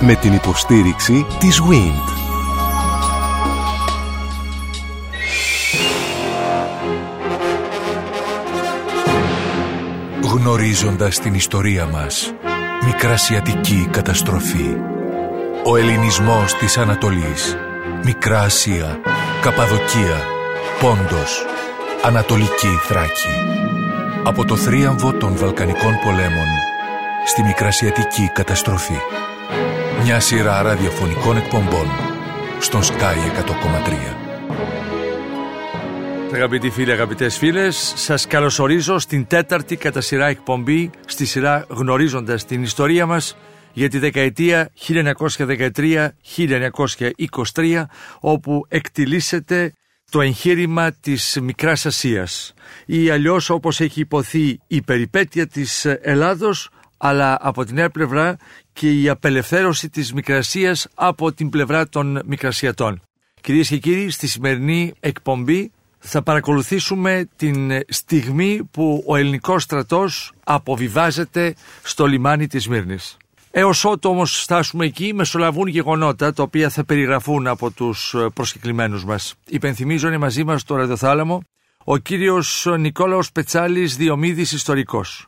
Με την υποστήριξη της WIND. Γνωρίζοντας την ιστορία μας, Μικρασιατική καταστροφή. Ο ελληνισμός της Ανατολής. Μικρά Ασία, Καπαδοκία, Πόντος, Ανατολική Θράκη. Από το θρίαμβο των Βαλκανικών πολέμων στη Μικρασιατική καταστροφή. Μια σειρά ραδιοφωνικών εκπομπών στον Sky 100,3. Αγαπητοί φίλοι, αγαπητές φίλες, σας καλωσορίζω στην τέταρτη κατά σειρά εκπομπή στη σειρά Γνωρίζοντας την ιστορία μας για τη δεκαετία 1913-1923, όπου εκτιλήσεται το εγχείρημα της Μικράς Ασίας ή αλλιώς όπως έχει υποθεί η περιπέτεια της Ελλάδος αλλά από την άλλη πλευρά και η απελευθέρωση της Μικρασίας από την πλευρά των Μικρασιατών. Κυρίες και κύριοι, στη σημερινή εκπομπή θα παρακολουθήσουμε την στιγμή που ο ελληνικός στρατός αποβιβάζεται στο λιμάνι της Μύρνης. Έως ότου όμως φτάσουμε εκεί μεσολαβούν γεγονότα τα οποία θα περιγραφούν από τους προσκεκλημένους μας. Υπενθυμίζω είναι μαζί μας στο ραδιοθάλαμο ο κύριος Νικόλαος Πετσάλης Διομήδης Ιστορικός.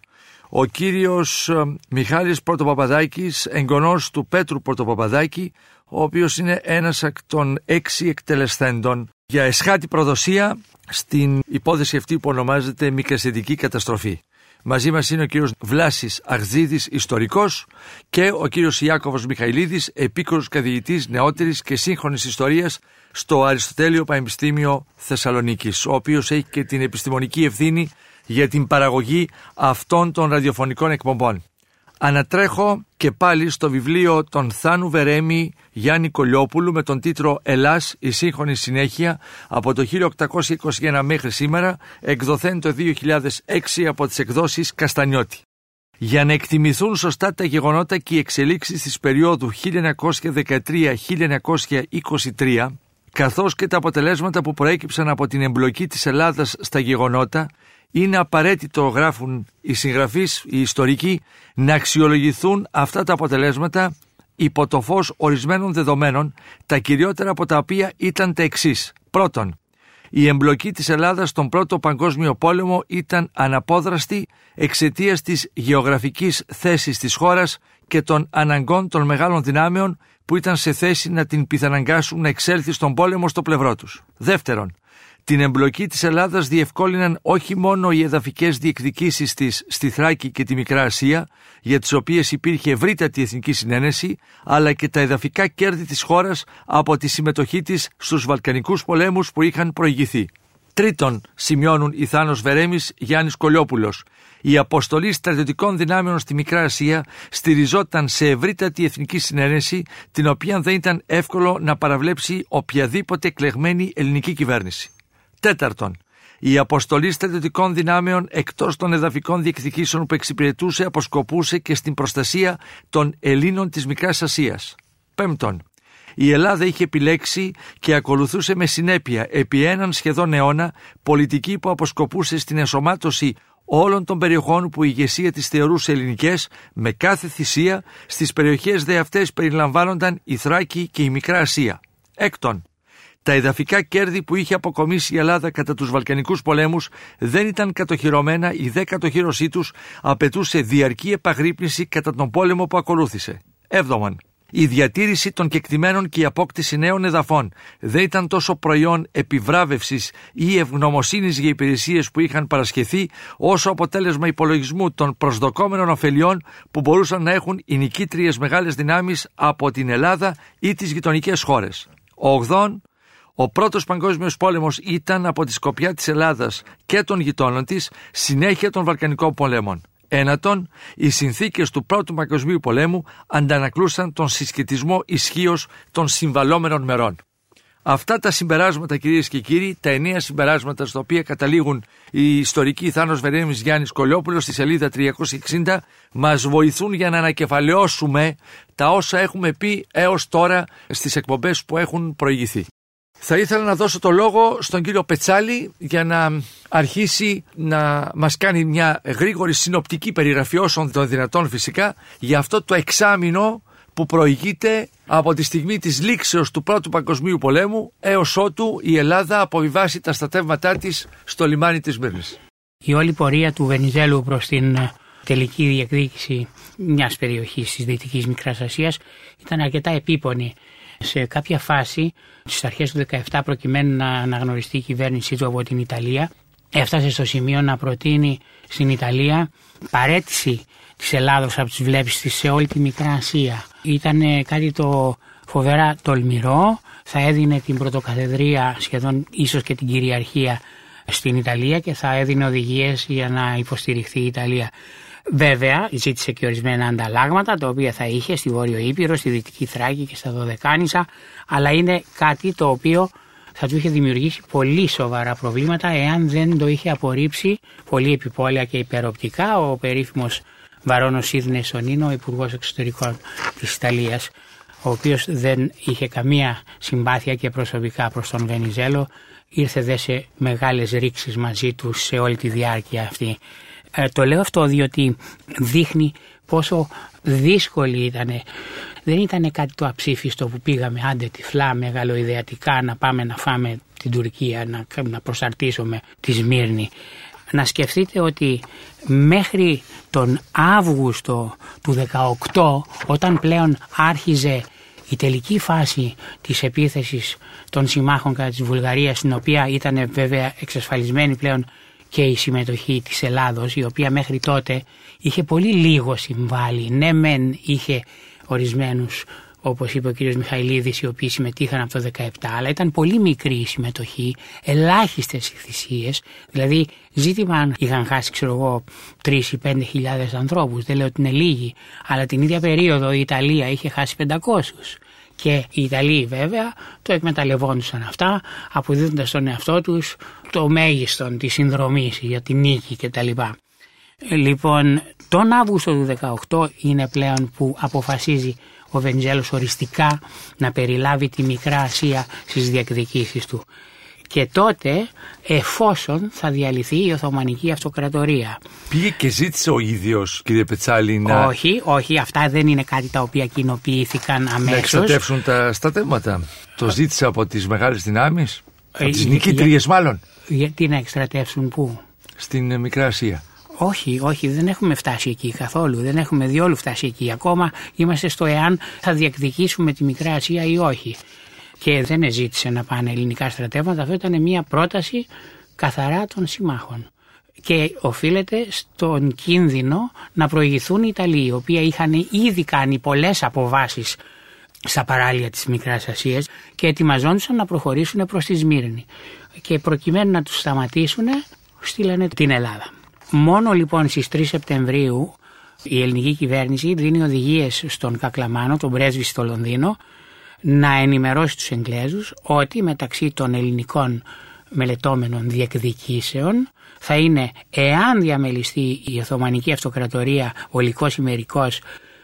Ο κύριος Μιχάλης Πρωτοπαπαδάκης, εγγονός του Πέτρου Πρωτοπαπαδάκη, ο οποίος είναι ένας εκ των έξι εκτελεσθέντων για εσχάτη προδοσία στην υπόθεση αυτή που ονομάζεται μικρασιατική καταστροφή. Μαζί μας είναι ο κύριος Βλάσης Αγζίδης, ιστορικός και ο κύριος Ιάκωβος Μιχαηλίδης, επίκορος καθηγητής νεότερης και σύγχρονης ιστορίας στο Αριστοτέλειο Πανεπιστήμιο Θεσσαλονίκης, ο οποίος έχει και την επιστημονική ευθύνη για την παραγωγή αυτών των ραδιοφωνικών εκπομπών. Ανατρέχω και πάλι στο βιβλίο των Θάνου Βερέμι Γιάννη Κολιόπουλου με τον τίτλο «Ελλάς, η σύγχρονη συνέχεια» από το 1821 μέχρι σήμερα, εκδοθέν το 2006 από τις εκδόσεις Καστανιώτη. Για να εκτιμηθούν σωστά τα γεγονότα και οι εξελίξεις της περίοδου 1913-1923, καθώς και τα αποτελέσματα που προέκυψαν από την εμπλοκή της Ελλάδας στα γεγονότα, είναι απαραίτητο, γράφουν οι συγγραφείς, οι ιστορικοί, να αξιολογηθούν αυτά τα αποτελέσματα υπό το φως ορισμένων δεδομένων, τα κυριότερα από τα οποία ήταν τα εξής. Πρώτον, η εμπλοκή της Ελλάδας στον Πρώτο Παγκόσμιο Πόλεμο ήταν αναπόδραστη εξαιτίας της γεωγραφικής θέσης της χώρας και των αναγκών των μεγάλων δυνάμεων που ήταν σε θέση να την πιθαναγκάσουν να εξέλθει στον πόλεμο στο πλευρό τους. Δεύτερον, την εμπλοκή της Ελλάδας διευκόλυναν όχι μόνο οι εδαφικές διεκδικήσεις της στη Θράκη και τη Μικρά Ασία, για τις οποίες υπήρχε ευρύτατη εθνική συνένεση, αλλά και τα εδαφικά κέρδη της χώρας από τη συμμετοχή της στους Βαλκανικούς πολέμους που είχαν προηγηθεί. Τρίτον, σημειώνουν οι Θάνος Βερέμης Γιάννης Κολιόπουλος, η αποστολή στρατιωτικών δυνάμεων στη Μικρά Ασία στηριζόταν σε ευρύτατη εθνική συνένεση, την οποία δεν ήταν εύκολο να παραβλέψει οποιαδήποτε εκλεγμένη ελληνική κυβέρνηση. Τέταρτον, η αποστολή στρατιωτικών δυνάμεων εκτός των εδαφικών διεκδικήσεων που εξυπηρετούσε αποσκοπούσε και στην προστασία των Ελλήνων της Μικράς Ασίας. Πέμπτον, η Ελλάδα είχε επιλέξει και ακολουθούσε με συνέπεια επί έναν σχεδόν αιώνα πολιτική που αποσκοπούσε στην ενσωμάτωση όλων των περιοχών που η ηγεσία της θεωρούσε ελληνικές με κάθε θυσία στις περιοχές δε αυτές περιλαμβάνονταν η Θράκη και η Μικρά Ασία. Έκτον, τα εδαφικά κέρδη που είχε αποκομίσει η Ελλάδα κατά τους Βαλκανικούς πολέμους δεν ήταν κατοχυρωμένα, η δε κατοχύρωσή τους απαιτούσε διαρκή επαγρύπνηση κατά τον πόλεμο που ακολούθησε. Έβδομον, η διατήρηση των κεκτημένων και η απόκτηση νέων εδαφών δεν ήταν τόσο προϊόν επιβράβευσης ή ευγνωμοσύνης για υπηρεσίες που είχαν παρασχεθεί όσο αποτέλεσμα υπολογισμού των προσδοκόμενων ωφελιών που μπορούσαν να έχουν οι νικήτριες μεγάλες δυνάμεις από την Ελλάδα ή τις γειτονικές χώρες. Ογδόν, ο πρώτος παγκόσμιος πόλεμος ήταν από τη σκοπιά της Ελλάδας και των γειτόνων της συνέχεια των Βαλκανικών πολέμων. Ένατον, οι συνθήκες του Πρώτου Παγκοσμίου Πολέμου αντανακλούσαν τον συσχετισμό ισχύως των συμβαλόμενων μερών. Αυτά τα συμπεράσματα κυρίες και κύριοι, τα εννέα συμπεράσματα στα οποία καταλήγουν οι ιστορικοί Θάνος Βερέμις Γιάννης Κολιόπουλος στη σελίδα 360 μας βοηθούν για να ανακεφαλαιώσουμε τα όσα έχουμε πει έως τώρα στις εκπομπές που έχουν προηγηθεί. Θα ήθελα να δώσω το λόγο στον κύριο Πετσάλη για να αρχίσει να μας κάνει μια γρήγορη συνοπτική περιγραφή όσων των δυνατών φυσικά για αυτό το εξάμεινο που προηγείται από τη στιγμή της λήξεως του Πρώτου Παγκοσμίου Πολέμου έως ότου η Ελλάδα αποβιβάσει τα στατεύματά της στο λιμάνι της Μύρνης. Η όλη πορεία του Βενιζέλου προς την ε, τελική διεκδίκηση μιας περιοχής της Δυτικής Μικράς Ασίας ήταν αρκετά επίπονη. Σε κάποια φάση, στις αρχές του 17 προκειμένου να αναγνωριστεί η κυβέρνησή του από την Ιταλία, έφτασε στο σημείο να προτείνει στην Ιταλία παρέτηση της Ελλάδος από τις βλέψεις της σε όλη τη Μικρά Ασία. Ήταν κάτι το φοβερά τολμηρό, θα έδινε την πρωτοκαθεδρία σχεδόν ίσως και την κυριαρχία στην Ιταλία και θα έδινε οδηγίες για να υποστηριχθεί η Ιταλία. Βέβαια, ζήτησε και ορισμένα ανταλλάγματα τα οποία θα είχε στη Βόρειο Ήπειρο, στη Δυτική Θράκη και στα Δωδεκάνησα, αλλά είναι κάτι το οποίο θα του είχε δημιουργήσει πολύ σοβαρά προβλήματα εάν δεν το είχε απορρίψει πολύ επιπόλαια και υπεροπτικά ο περίφημος Βαρόνος Σίδνε Σονίνο, ο Υπουργός Εξωτερικών της Ιταλίας, ο οποίος δεν είχε καμία συμπάθεια και προσωπικά προς τον Βενιζέλο, ήρθε δε σε μεγάλες ρήξεις μαζί του σε όλη τη διάρκεια αυτή. Ε, το λέω αυτό διότι δείχνει πόσο δύσκολη ήταν. Δεν ήταν κάτι το αψήφιστο που πήγαμε άντε τυφλά μεγαλοειδεατικά να πάμε να φάμε την Τουρκία, να, να προσαρτήσουμε τη Σμύρνη. Να σκεφτείτε ότι μέχρι τον Αύγουστο του 18 όταν πλέον άρχιζε η τελική φάση της επίθεσης των συμμάχων κατά της Βουλγαρίας στην οποία ήταν βέβαια εξασφαλισμένη πλέον και η συμμετοχή της Ελλάδος η οποία μέχρι τότε είχε πολύ λίγο συμβάλει. Ναι μεν είχε ορισμένους όπως είπε ο κύριος Μιχαηλίδης οι οποίοι συμμετείχαν από το 17 αλλά ήταν πολύ μικρή η συμμετοχή, ελάχιστες οι θυσίες δηλαδή ζήτημα αν είχαν χάσει ξέρω εγώ 3 ή 5 χιλιάδες ανθρώπους δεν λέω ότι είναι λίγοι αλλά την ίδια περίοδο η Ιταλία είχε χάσει 500 και οι Ιταλοί βέβαια το εκμεταλλευόντουσαν αυτά αποδίδοντας στον εαυτό τους το μέγιστο της συνδρομής για την νίκη κτλ. Λοιπόν, τον Αύγουστο του 18 είναι πλέον που αποφασίζει ο Βενιζέλος οριστικά να περιλάβει τη Μικρά Ασία στις διεκδικήσεις του. Και τότε εφόσον θα διαλυθεί η Οθωμανική Αυτοκρατορία. Πήγε και ζήτησε ο ίδιος κύριε Πετσάλη να... Όχι, όχι, αυτά δεν είναι κάτι τα οποία κοινοποιήθηκαν αμέσως. Να εξωτεύσουν τα στατεύματα. Το ζήτησε από τις μεγάλες δυνάμεις, από ε, τις νικήτριες μάλλον. Γιατί να εξτρατεύσουν πού; Στην Μικρά Ασία. Όχι, όχι, δεν έχουμε φτάσει εκεί καθόλου. Δεν έχουμε διόλου φτάσει εκεί. Ακόμα είμαστε στο εάν θα διεκδικήσουμε τη Μικρά Ασία ή όχι. Και δεν ζήτησε να πάνε ελληνικά στρατεύματα. Αυτό ήταν μια πρόταση καθαρά των συμμάχων. Και οφείλεται στον κίνδυνο να προηγηθούν οι Ιταλοί, οι οποίοι είχαν ήδη κάνει πολλές αποβάσεις στα παράλια της Μικράς Ασίας και ετοιμαζόντουσαν να προχωρήσουν προς τη Σμύρνη. Και προκειμένου να τους σταματήσουν στείλανε την Ελλάδα. Μόνο λοιπόν στις 3 Σεπτεμβρίου η ελληνική κυβέρνηση δίνει οδηγίες στον Κακλαμάνο, τον πρέσβη στο Λονδίνο, να ενημερώσει τους Εγγλέζους ότι μεταξύ των ελληνικών μελετώμενων διεκδικήσεων θα είναι εάν διαμελιστεί η Οθωμανική Αυτοκρατορία ολικός ημερικός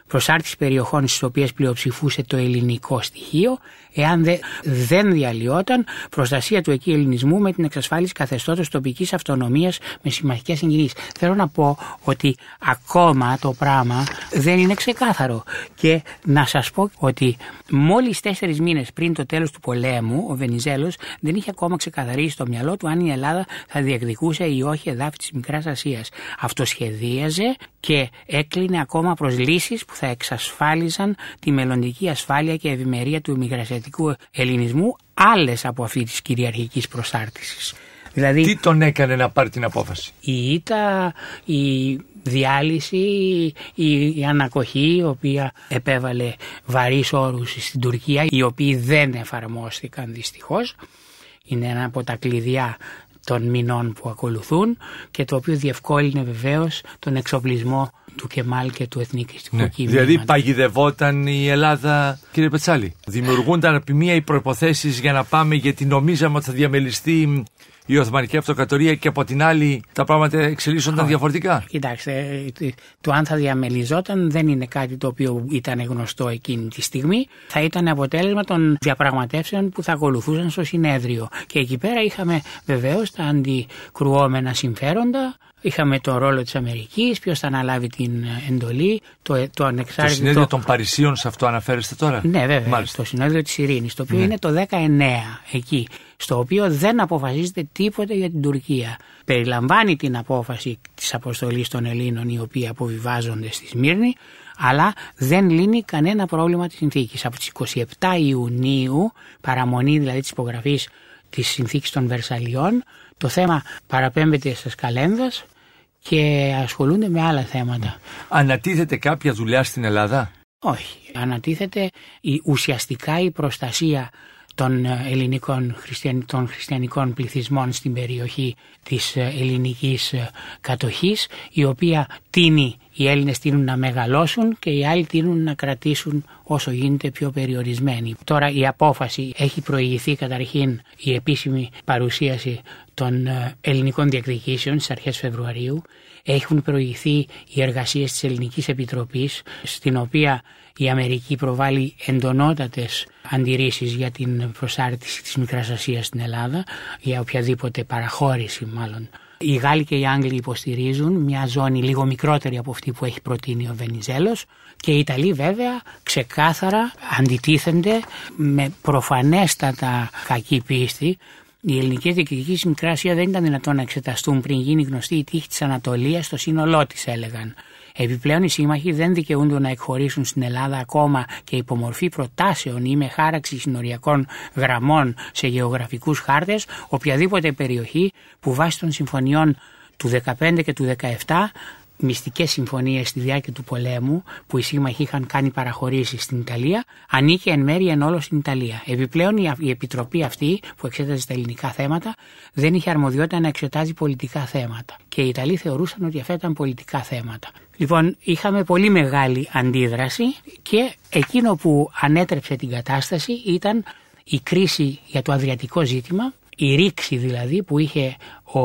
προσάρτηση περιοχών στις οποίες πλειοψηφούσε το ελληνικό στοιχείο εάν δε, δεν διαλυόταν προστασία του εκεί ελληνισμού με την εξασφάλιση καθεστώτος τοπικής αυτονομίας με συμμαχικές συγκινήσεις. Θέλω να πω ότι ακόμα το πράγμα δεν είναι ξεκάθαρο και να σας πω ότι μόλις τέσσερις μήνες πριν το τέλος του πολέμου ο Βενιζέλος δεν είχε ακόμα ξεκαθαρίσει στο μυαλό του αν η Ελλάδα θα διεκδικούσε ή όχι εδάφη της Μικράς Ασίας. Αυτό σχεδίαζε και έκλεινε ακόμα προς λύσεις που θα εξασφάλιζαν τη μελλοντική ασφάλεια και ευημερία του ημιγρασιατικού ελληνισμού άλλες από αυτή της κυριαρχικής προσάρτησης. Δηλαδή, Τι τον έκανε να πάρει την απόφαση; Η ήττα, η διάλυση, η, η ανακοχή η οποία επέβαλε βαρύς όρους στην Τουρκία οι οποίοι δεν εφαρμόστηκαν δυστυχώς είναι ένα από τα κλειδιά των μηνών που ακολουθούν και το οποίο διευκόλυνε βεβαίως τον εξοπλισμό του Κεμάλ και του εθνικιστικού ναι. Δηλαδή παγιδευόταν η Ελλάδα, κύριε Πετσάλη. Δημιουργούνταν από μία οι προποθέσει για να πάμε γιατί νομίζαμε ότι θα διαμελιστεί η Οθωμανική Αυτοκρατορία και από την άλλη τα πράγματα εξελίσσονταν διαφορετικά. Κοιτάξτε, το αν θα διαμελιζόταν δεν είναι κάτι το οποίο ήταν γνωστό εκείνη τη στιγμή. Θα ήταν αποτέλεσμα των διαπραγματεύσεων που θα ακολουθούσαν στο συνέδριο. Και εκεί πέρα είχαμε βεβαίως τα αντικρουόμενα συμφέροντα Είχαμε τον ρόλο της Αμερικής, ποιος θα αναλάβει την εντολή, το, το ανεξάρτητο... Το συνέδριο των Παρισίων σε αυτό αναφέρεστε τώρα; Ναι βέβαια, Μάλιστα. το συνέδριο της Ειρήνης, το οποίο ναι. είναι το 19 εκεί, στο οποίο δεν αποφασίζεται τίποτα για την Τουρκία. Περιλαμβάνει την απόφαση της αποστολής των Ελλήνων οι οποίοι αποβιβάζονται στη Σμύρνη, αλλά δεν λύνει κανένα πρόβλημα της συνθήκης. Από τις 27 Ιουνίου, παραμονή δηλαδή της υπογραφής της συνθήκης των Βερσαλιών, το θέμα παραπέμπεται στις καλένδας και ασχολούνται με άλλα θέματα. Ανατίθεται κάποια δουλειά στην Ελλάδα; Όχι. Ανατίθεται η, ουσιαστικά η προστασία των ελληνικών των χριστιανικών πληθυσμών στην περιοχή της ελληνικής κατοχής η οποία τίνει οι Έλληνες τείνουν να μεγαλώσουν και οι άλλοι τείνουν να κρατήσουν όσο γίνεται πιο περιορισμένοι. Τώρα η απόφαση έχει προηγηθεί καταρχήν η επίσημη παρουσίαση των ελληνικών διεκδικήσεων στις αρχές Φεβρουαρίου. Έχουν προηγηθεί οι εργασίες της Ελληνικής Επιτροπής στην οποία η Αμερική προβάλλει εντονότατες αντιρρήσεις για την προσάρτηση της Μικράς Ασίας στην Ελλάδα, για οποιαδήποτε παραχώρηση μάλλον. Οι Γάλλοι και οι Άγγλοι υποστηρίζουν μια ζώνη λίγο μικρότερη από αυτή που έχει προτείνει ο Βενιζέλος και οι Ιταλοί βέβαια ξεκάθαρα αντιτίθενται με προφανέστατα κακή πίστη οι ελληνικές διεκδικήσει Μικράς Ασία δεν ήταν δυνατόν να εξεταστούν πριν γίνει γνωστή η τύχη της Ανατολίας στο σύνολό της, έλεγαν. Επιπλέον οι σύμμαχοι δεν δικαιούνται να εκχωρήσουν στην Ελλάδα ακόμα και υπομορφή προτάσεων ή με χάραξη συνοριακών γραμμών σε γεωγραφικούς χάρτες οποιαδήποτε περιοχή που βάσει των συμφωνιών του 15 και του 17 μυστικές συμφωνίες στη διάρκεια του πολέμου που οι σύμμαχοι είχαν κάνει παραχωρήσεις στην Ιταλία ανήκε εν μέρει εν όλο στην Ιταλία. Επιπλέον η επιτροπή αυτή που εξέταζε τα ελληνικά θέματα δεν είχε αρμοδιότητα να εξετάζει πολιτικά θέματα και οι Ιταλοί θεωρούσαν ότι αυτά ήταν πολιτικά θέματα. Λοιπόν είχαμε πολύ μεγάλη αντίδραση και εκείνο που ανέτρεψε την κατάσταση ήταν η κρίση για το αδριατικό ζήτημα η ρήξη δηλαδή που είχε ο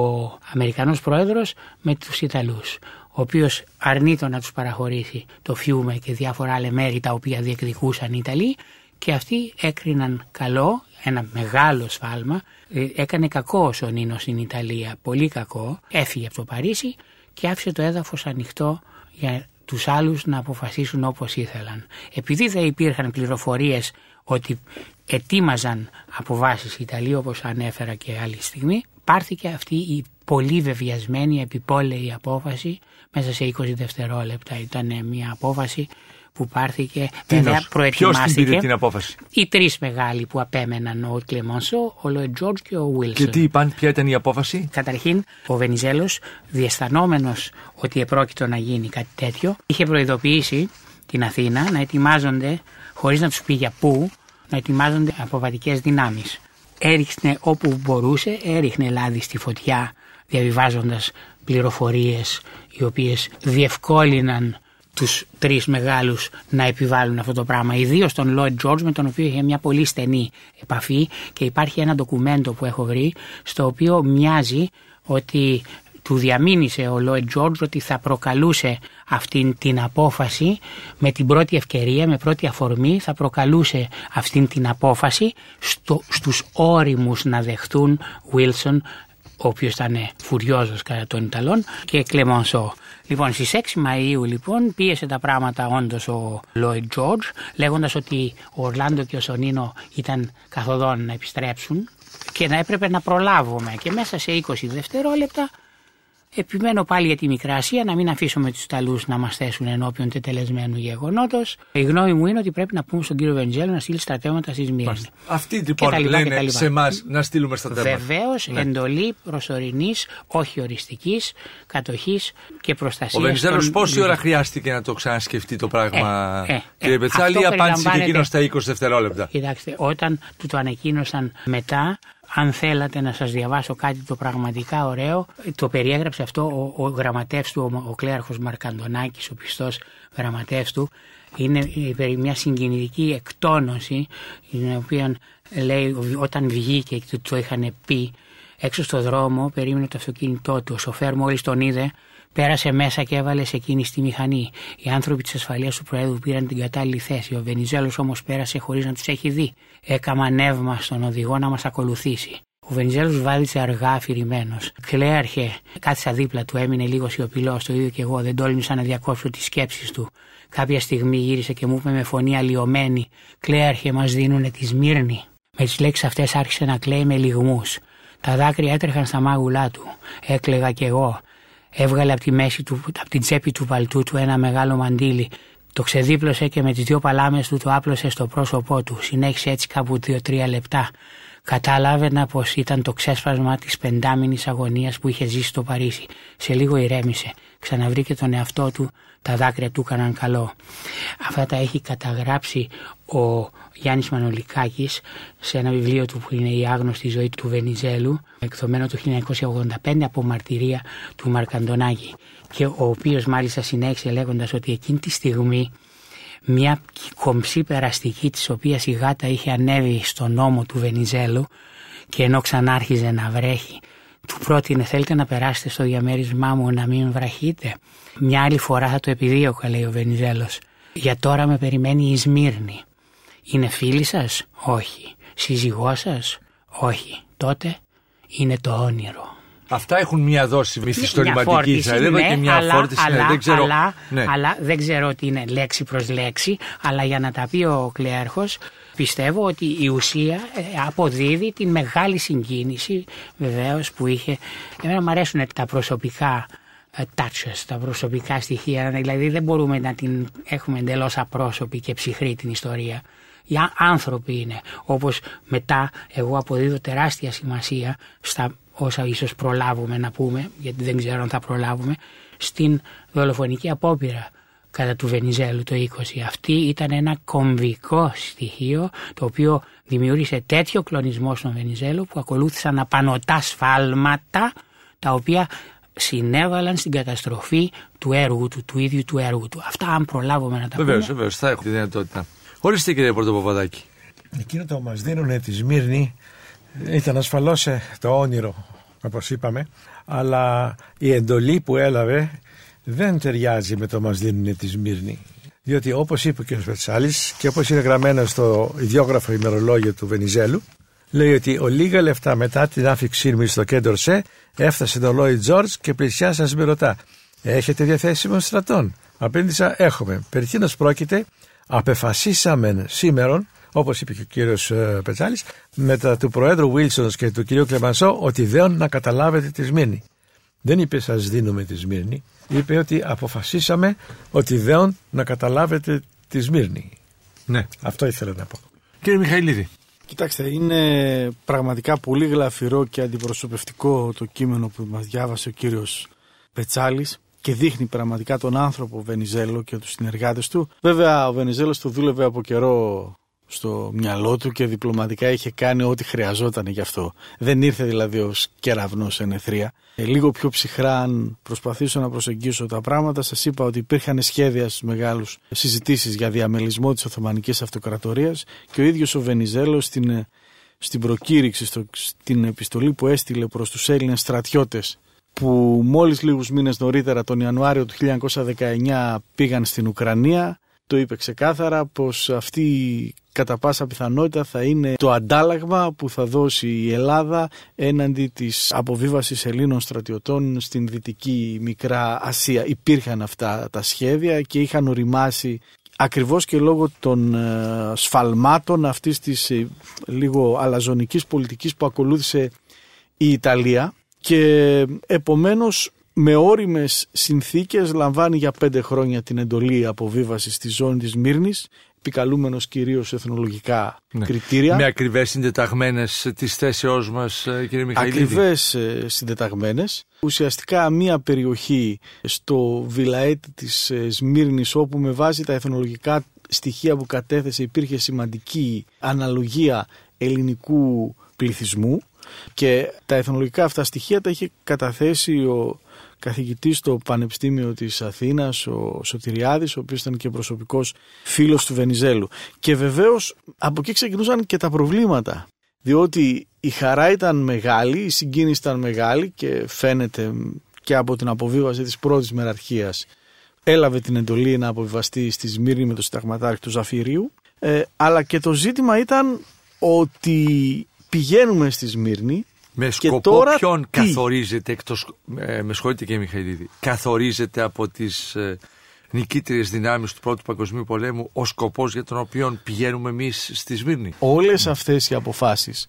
Αμερικανός πρόεδρος με τους Ιταλούς ο οποίος αρνείτο να τους παραχωρήσει το Φιούμε και διάφορα άλλα μέρη τα οποία διεκδικούσαν οι Ιταλοί και αυτοί έκριναν καλό, ένα μεγάλο σφάλμα, ε, έκανε κακό ο Νίνο στην Ιταλία, πολύ κακό, έφυγε από το Παρίσι και άφησε το έδαφος ανοιχτό για τους άλλους να αποφασίσουν όπως ήθελαν. Επειδή δεν υπήρχαν πληροφορίες ότι ετοίμαζαν αποβάσεις οι Ιταλοί όπως ανέφερα και άλλη στιγμή, πάρθηκε αυτή η πολύ βεβαιασμένη επιπόλαιη απόφαση μέσα σε 20 δευτερόλεπτα. Ήταν μια απόφαση που πάρθηκε, βέβαια προετοιμάστηκε. Ποιος την απόφαση; Οι τρεις μεγάλοι που απέμεναν, ο Κλεμόνσο, ο Λόι Τζόρτζ και ο Βίλσον. Και τι είπαν, ποια ήταν η απόφαση; Καταρχήν, ο Βενιζέλος, διαισθανόμενος ότι επρόκειτο να γίνει κάτι τέτοιο, είχε προειδοποιήσει την Αθήνα να ετοιμάζονται, χωρίς να τους πει για πού, να ετοιμάζονται αποβατικές δυνάμεις. Έριχνε όπου μπορούσε, έριχνε λάδι στη φωτιά διαβιβάζοντας πληροφορίες οι οποίες διευκόλυναν τους τρεις μεγάλους να επιβάλλουν αυτό το πράγμα. Ιδίως τον Lloyd George με τον οποίο είχε μια πολύ στενή επαφή και υπάρχει ένα ντοκουμέντο που έχω βρει στο οποίο μοιάζει ότι του διαμήνυσε ο Lloyd George ότι θα προκαλούσε αυτήν την απόφαση με την πρώτη ευκαιρία, με πρώτη αφορμή θα προκαλούσε αυτήν την απόφαση στο, στους όριμους να δεχτούν Wilson ο οποίος ήταν φουριόζος κατά των Ιταλών και Κλεμονσό. Λοιπόν, στις 6 Μαου λοιπόν πίεσε τα πράγματα όντως ο Λόιτ Τζόρτζ, λέγοντας ότι ο Ορλάντο και ο Σονίνο ήταν καθοδόν να επιστρέψουν και να έπρεπε να προλάβουμε. Και μέσα σε 20 δευτερόλεπτα Επιμένω πάλι για τη Μικρά Ασία να μην αφήσουμε τους Ιταλούς να μας θέσουν ενώπιον τετελεσμένου γεγονότος. Η γνώμη μου είναι ότι πρέπει να πούμε στον κύριο Βεντζέλο να στείλει στρατεύματα στη Σμύρνη. Αυτοί λοιπόν λένε σε εμάς να στείλουμε στρατεύματα. Βεβαίως, ναι. εντολή προσωρινής, όχι οριστικής, κατοχής και προστασίας. Ο Βεντζέλο πόση ώρα χρειάστηκε να το ξανασκεφτεί το πράγμα, ε, ε, ε κύριε Πετσάλη, απάντησε και εκείνος στα 20 δευτερόλεπτα; Κοιτάξτε, όταν του το ανακοίνωσαν μετά, αν θέλατε να σας διαβάσω κάτι το πραγματικά ωραίο, το περιέγραψε αυτό ο, ο γραμματεύς του, ο, ο κλέαρχος Μαρκαντονάκης, ο πιστός γραμματεύς του. Είναι μια συγκινητική εκτόνωση, την οποία λέει όταν βγήκε και το είχαν πει, έξω στο δρόμο περίμενε το αυτοκίνητό του. Ο σοφέρ μόλις τον είδε, Πέρασε μέσα και έβαλε σε εκείνη στη μηχανή. Οι άνθρωποι της ασφαλείας του Προέδρου πήραν την κατάλληλη θέση. Ο Βενιζέλος όμως πέρασε χωρίς να τους έχει δει. Έκαμα νεύμα στον οδηγό να μας ακολουθήσει. Ο Βενιζέλος βάδισε αργά αφηρημένος. Κλέαρχε, κάθισα δίπλα του, έμεινε λίγο σιωπηλός, το ίδιο και εγώ, δεν τόλμησα να διακόψω τις σκέψεις του. Κάποια στιγμή γύρισε και μου είπε με φωνή αλλοιωμένη: Κλέαρχε, μας δίνουνε τη Σμύρνη. Με τις λέξεις αυτές άρχισε να κλαίει με λιγμούς. Τα δάκρυα έτρεχαν στα μάγουλά του. Έκλεγα κι εγώ. Έβγαλε από τη μέση του, από την τσέπη του παλτού του ένα μεγάλο μαντίλι. Το ξεδίπλωσε και με τις δύο παλάμες του το άπλωσε στο πρόσωπό του. Συνέχισε έτσι κάπου δύο-τρία λεπτά. Κατάλαβαινα πως ήταν το ξέσπασμα της πεντάμινης αγωνίας που είχε ζήσει στο Παρίσι. Σε λίγο ηρέμησε. Ξαναβρήκε τον εαυτό του, τα δάκρυα του έκαναν καλό. Αυτά τα έχει καταγράψει ο Γιάννης Μανολικάκης σε ένα βιβλίο του που είναι η άγνωστη ζωή του Βενιζέλου εκδομένο το 1985 από μαρτυρία του Μαρκαντονάκη και ο οποίος μάλιστα συνέχισε λέγοντας ότι εκείνη τη στιγμή μια κομψή περαστική της οποίας η γάτα είχε ανέβει στον νόμο του Βενιζέλου και ενώ ξανάρχιζε να βρέχει του πρότεινε θέλετε να περάσετε στο διαμέρισμά μου να μην βραχείτε; Μια άλλη φορά θα το επιδίωκα λέει ο Βενιζέλος. Για τώρα με περιμένει η Σμύρνη. Είναι φίλη σας; Όχι. Σύζυγό σας; Όχι. Τότε είναι το όνειρο. Αυτά έχουν μια δόση μυθιστορηματική, θα έλεγα, ναι, και μια αλλά, φόρτιση. Αλλά, ναι, δεν ξέρω. αλλά, ναι. αλλά δεν ξέρω ότι είναι λέξη προς λέξη, αλλά για να τα πει ο κλέαρχος, πιστεύω ότι η ουσία ε, αποδίδει την μεγάλη συγκίνηση βεβαίως που είχε. Εμένα μου αρέσουν τα προσωπικά ε, touches, τα προσωπικά στοιχεία, δηλαδή δεν μπορούμε να την έχουμε εντελώς απρόσωπη και ψυχρή την ιστορία. Οι á- άνθρωποι είναι, όπως μετά εγώ αποδίδω τεράστια σημασία στα όσα ίσως προλάβουμε να πούμε, γιατί δεν ξέρω αν θα προλάβουμε, στην δολοφονική απόπειρα κατά του Βενιζέλου το 20. Αυτή ήταν ένα κομβικό στοιχείο το οποίο δημιούργησε τέτοιο κλονισμό στον Βενιζέλο που ακολούθησαν απανοτά σφάλματα τα οποία συνέβαλαν στην καταστροφή του έργου του, του ίδιου του έργου του. Αυτά αν προλάβουμε να τα Βεβαίως, πούμε. βεβαίως, θα έχω τη δυνατότητα. Ορίστε κύριε Πρωτοπαπαδάκη. Εκείνο το μας δίνουν τη Σμύρνη ήταν ασφαλώς ε, το όνειρο όπως είπαμε αλλά η εντολή που έλαβε δεν ταιριάζει με το μας δίνουν τη Σμύρνη διότι όπως είπε ο κ. Πετσάλης και όπως είναι γραμμένο στο ιδιόγραφο ημερολόγιο του Βενιζέλου λέει ότι ο λίγα λεφτά μετά την άφηξή μου στο κέντρο ΣΕ έφτασε το Λόι Τζόρτζ και πλησιά σας με ρωτά έχετε διαθέσιμο στρατών απέντησα έχουμε περί τίνος πρόκειται; Απεφασίσαμε σήμερον όπως είπε και ο κύριος ε, Πετσάλης, μετά του Προέδρου Βίλσονς και του κυρίου Κλεμανσό, ότι δεν να καταλάβετε τη Σμύρνη. Δεν είπε σας δίνουμε τη Σμύρνη, είπε ότι αποφασίσαμε ότι δεν να καταλάβετε τη Σμύρνη. Ναι. Αυτό ήθελα να πω. Κύριε Μιχαηλίδη. Κοιτάξτε, είναι πραγματικά πολύ γλαφυρό και αντιπροσωπευτικό το κείμενο που μας διάβασε ο κύριος Πετσάλης και δείχνει πραγματικά τον άνθρωπο Βενιζέλο και τους συνεργάτες του. Βέβαια, ο Βενιζέλος το δούλευε από καιρό στο μυαλό του και διπλωματικά είχε κάνει ό,τι χρειαζόταν γι' αυτό. Δεν ήρθε δηλαδή ως κεραυνός εν εθρία. Ε, λίγο πιο ψυχρά αν προσπαθήσω να προσεγγίσω τα πράγματα σας είπα ότι υπήρχαν σχέδια στους μεγάλους συζητήσεις για διαμελισμό της Οθωμανικής Αυτοκρατορίας και ο ίδιος ο Βενιζέλος στην, ε, στην προκήρυξη, στο, στην επιστολή που έστειλε προς τους Έλληνες στρατιώτες που μόλις λίγους μήνες νωρίτερα τον Ιανουάριο του 1919 πήγαν στην Ουκρανία το είπε ξεκάθαρα πως αυτή κατά πάσα πιθανότητα θα είναι το αντάλλαγμα που θα δώσει η Ελλάδα έναντι της αποβίβασης Ελλήνων στρατιωτών στην Δυτική Μικρά Ασία. Υπήρχαν αυτά τα σχέδια και είχαν οριμάσει ακριβώς και λόγω των ε, σφαλμάτων αυτής της ε, λίγο αλαζονικής πολιτικής που ακολούθησε η Ιταλία και επομένως με όριμες συνθήκες λαμβάνει για πέντε χρόνια την εντολή αποβίβασης στη ζώνης της Μύρνης επικαλούμενος κυρίως εθνολογικά Ναι. κριτήρια. Με ακριβές συντεταγμένες της θέσεώς μας, κύριε Μιχαηλίδη. Ακριβές ε, συντεταγμένες. Ουσιαστικά μία περιοχή στο βιλαέτ της ε, Σμύρνης όπου με βάση τα εθνολογικά στοιχεία που κατέθεσε υπήρχε σημαντική αναλογία ελληνικού πληθυσμού και τα εθνολογικά αυτά στοιχεία τα είχε καταθέσει ο καθηγητής στο Πανεπιστήμιο της Αθήνας, ο Σωτηριάδης, ο οποίος ήταν και προσωπικός φίλος του Βενιζέλου. Και βεβαίως από εκεί ξεκινούσαν και τα προβλήματα. Διότι η χαρά ήταν μεγάλη, η συγκίνηση ήταν μεγάλη και φαίνεται και από την αποβίβαση της πρώτης μεραρχίας έλαβε την εντολή να αποβιβαστεί στη Σμύρνη με το συνταγματάρχη του Ζαφυρίου. Ε, αλλά και το ζήτημα ήταν ότι πηγαίνουμε στη Σμύρνη Με σκοπό τώρα ποιον τι; καθορίζεται, εκτός, ε, με συγχωρείτε και Μιχαηλίδη, καθορίζεται από τις ε, νικήτριες δυνάμεις του Πρώτου Παγκοσμίου Πολέμου ο σκοπός για τον οποίο πηγαίνουμε εμείς στη Σμύρνη; Όλες αυτές οι αποφάσεις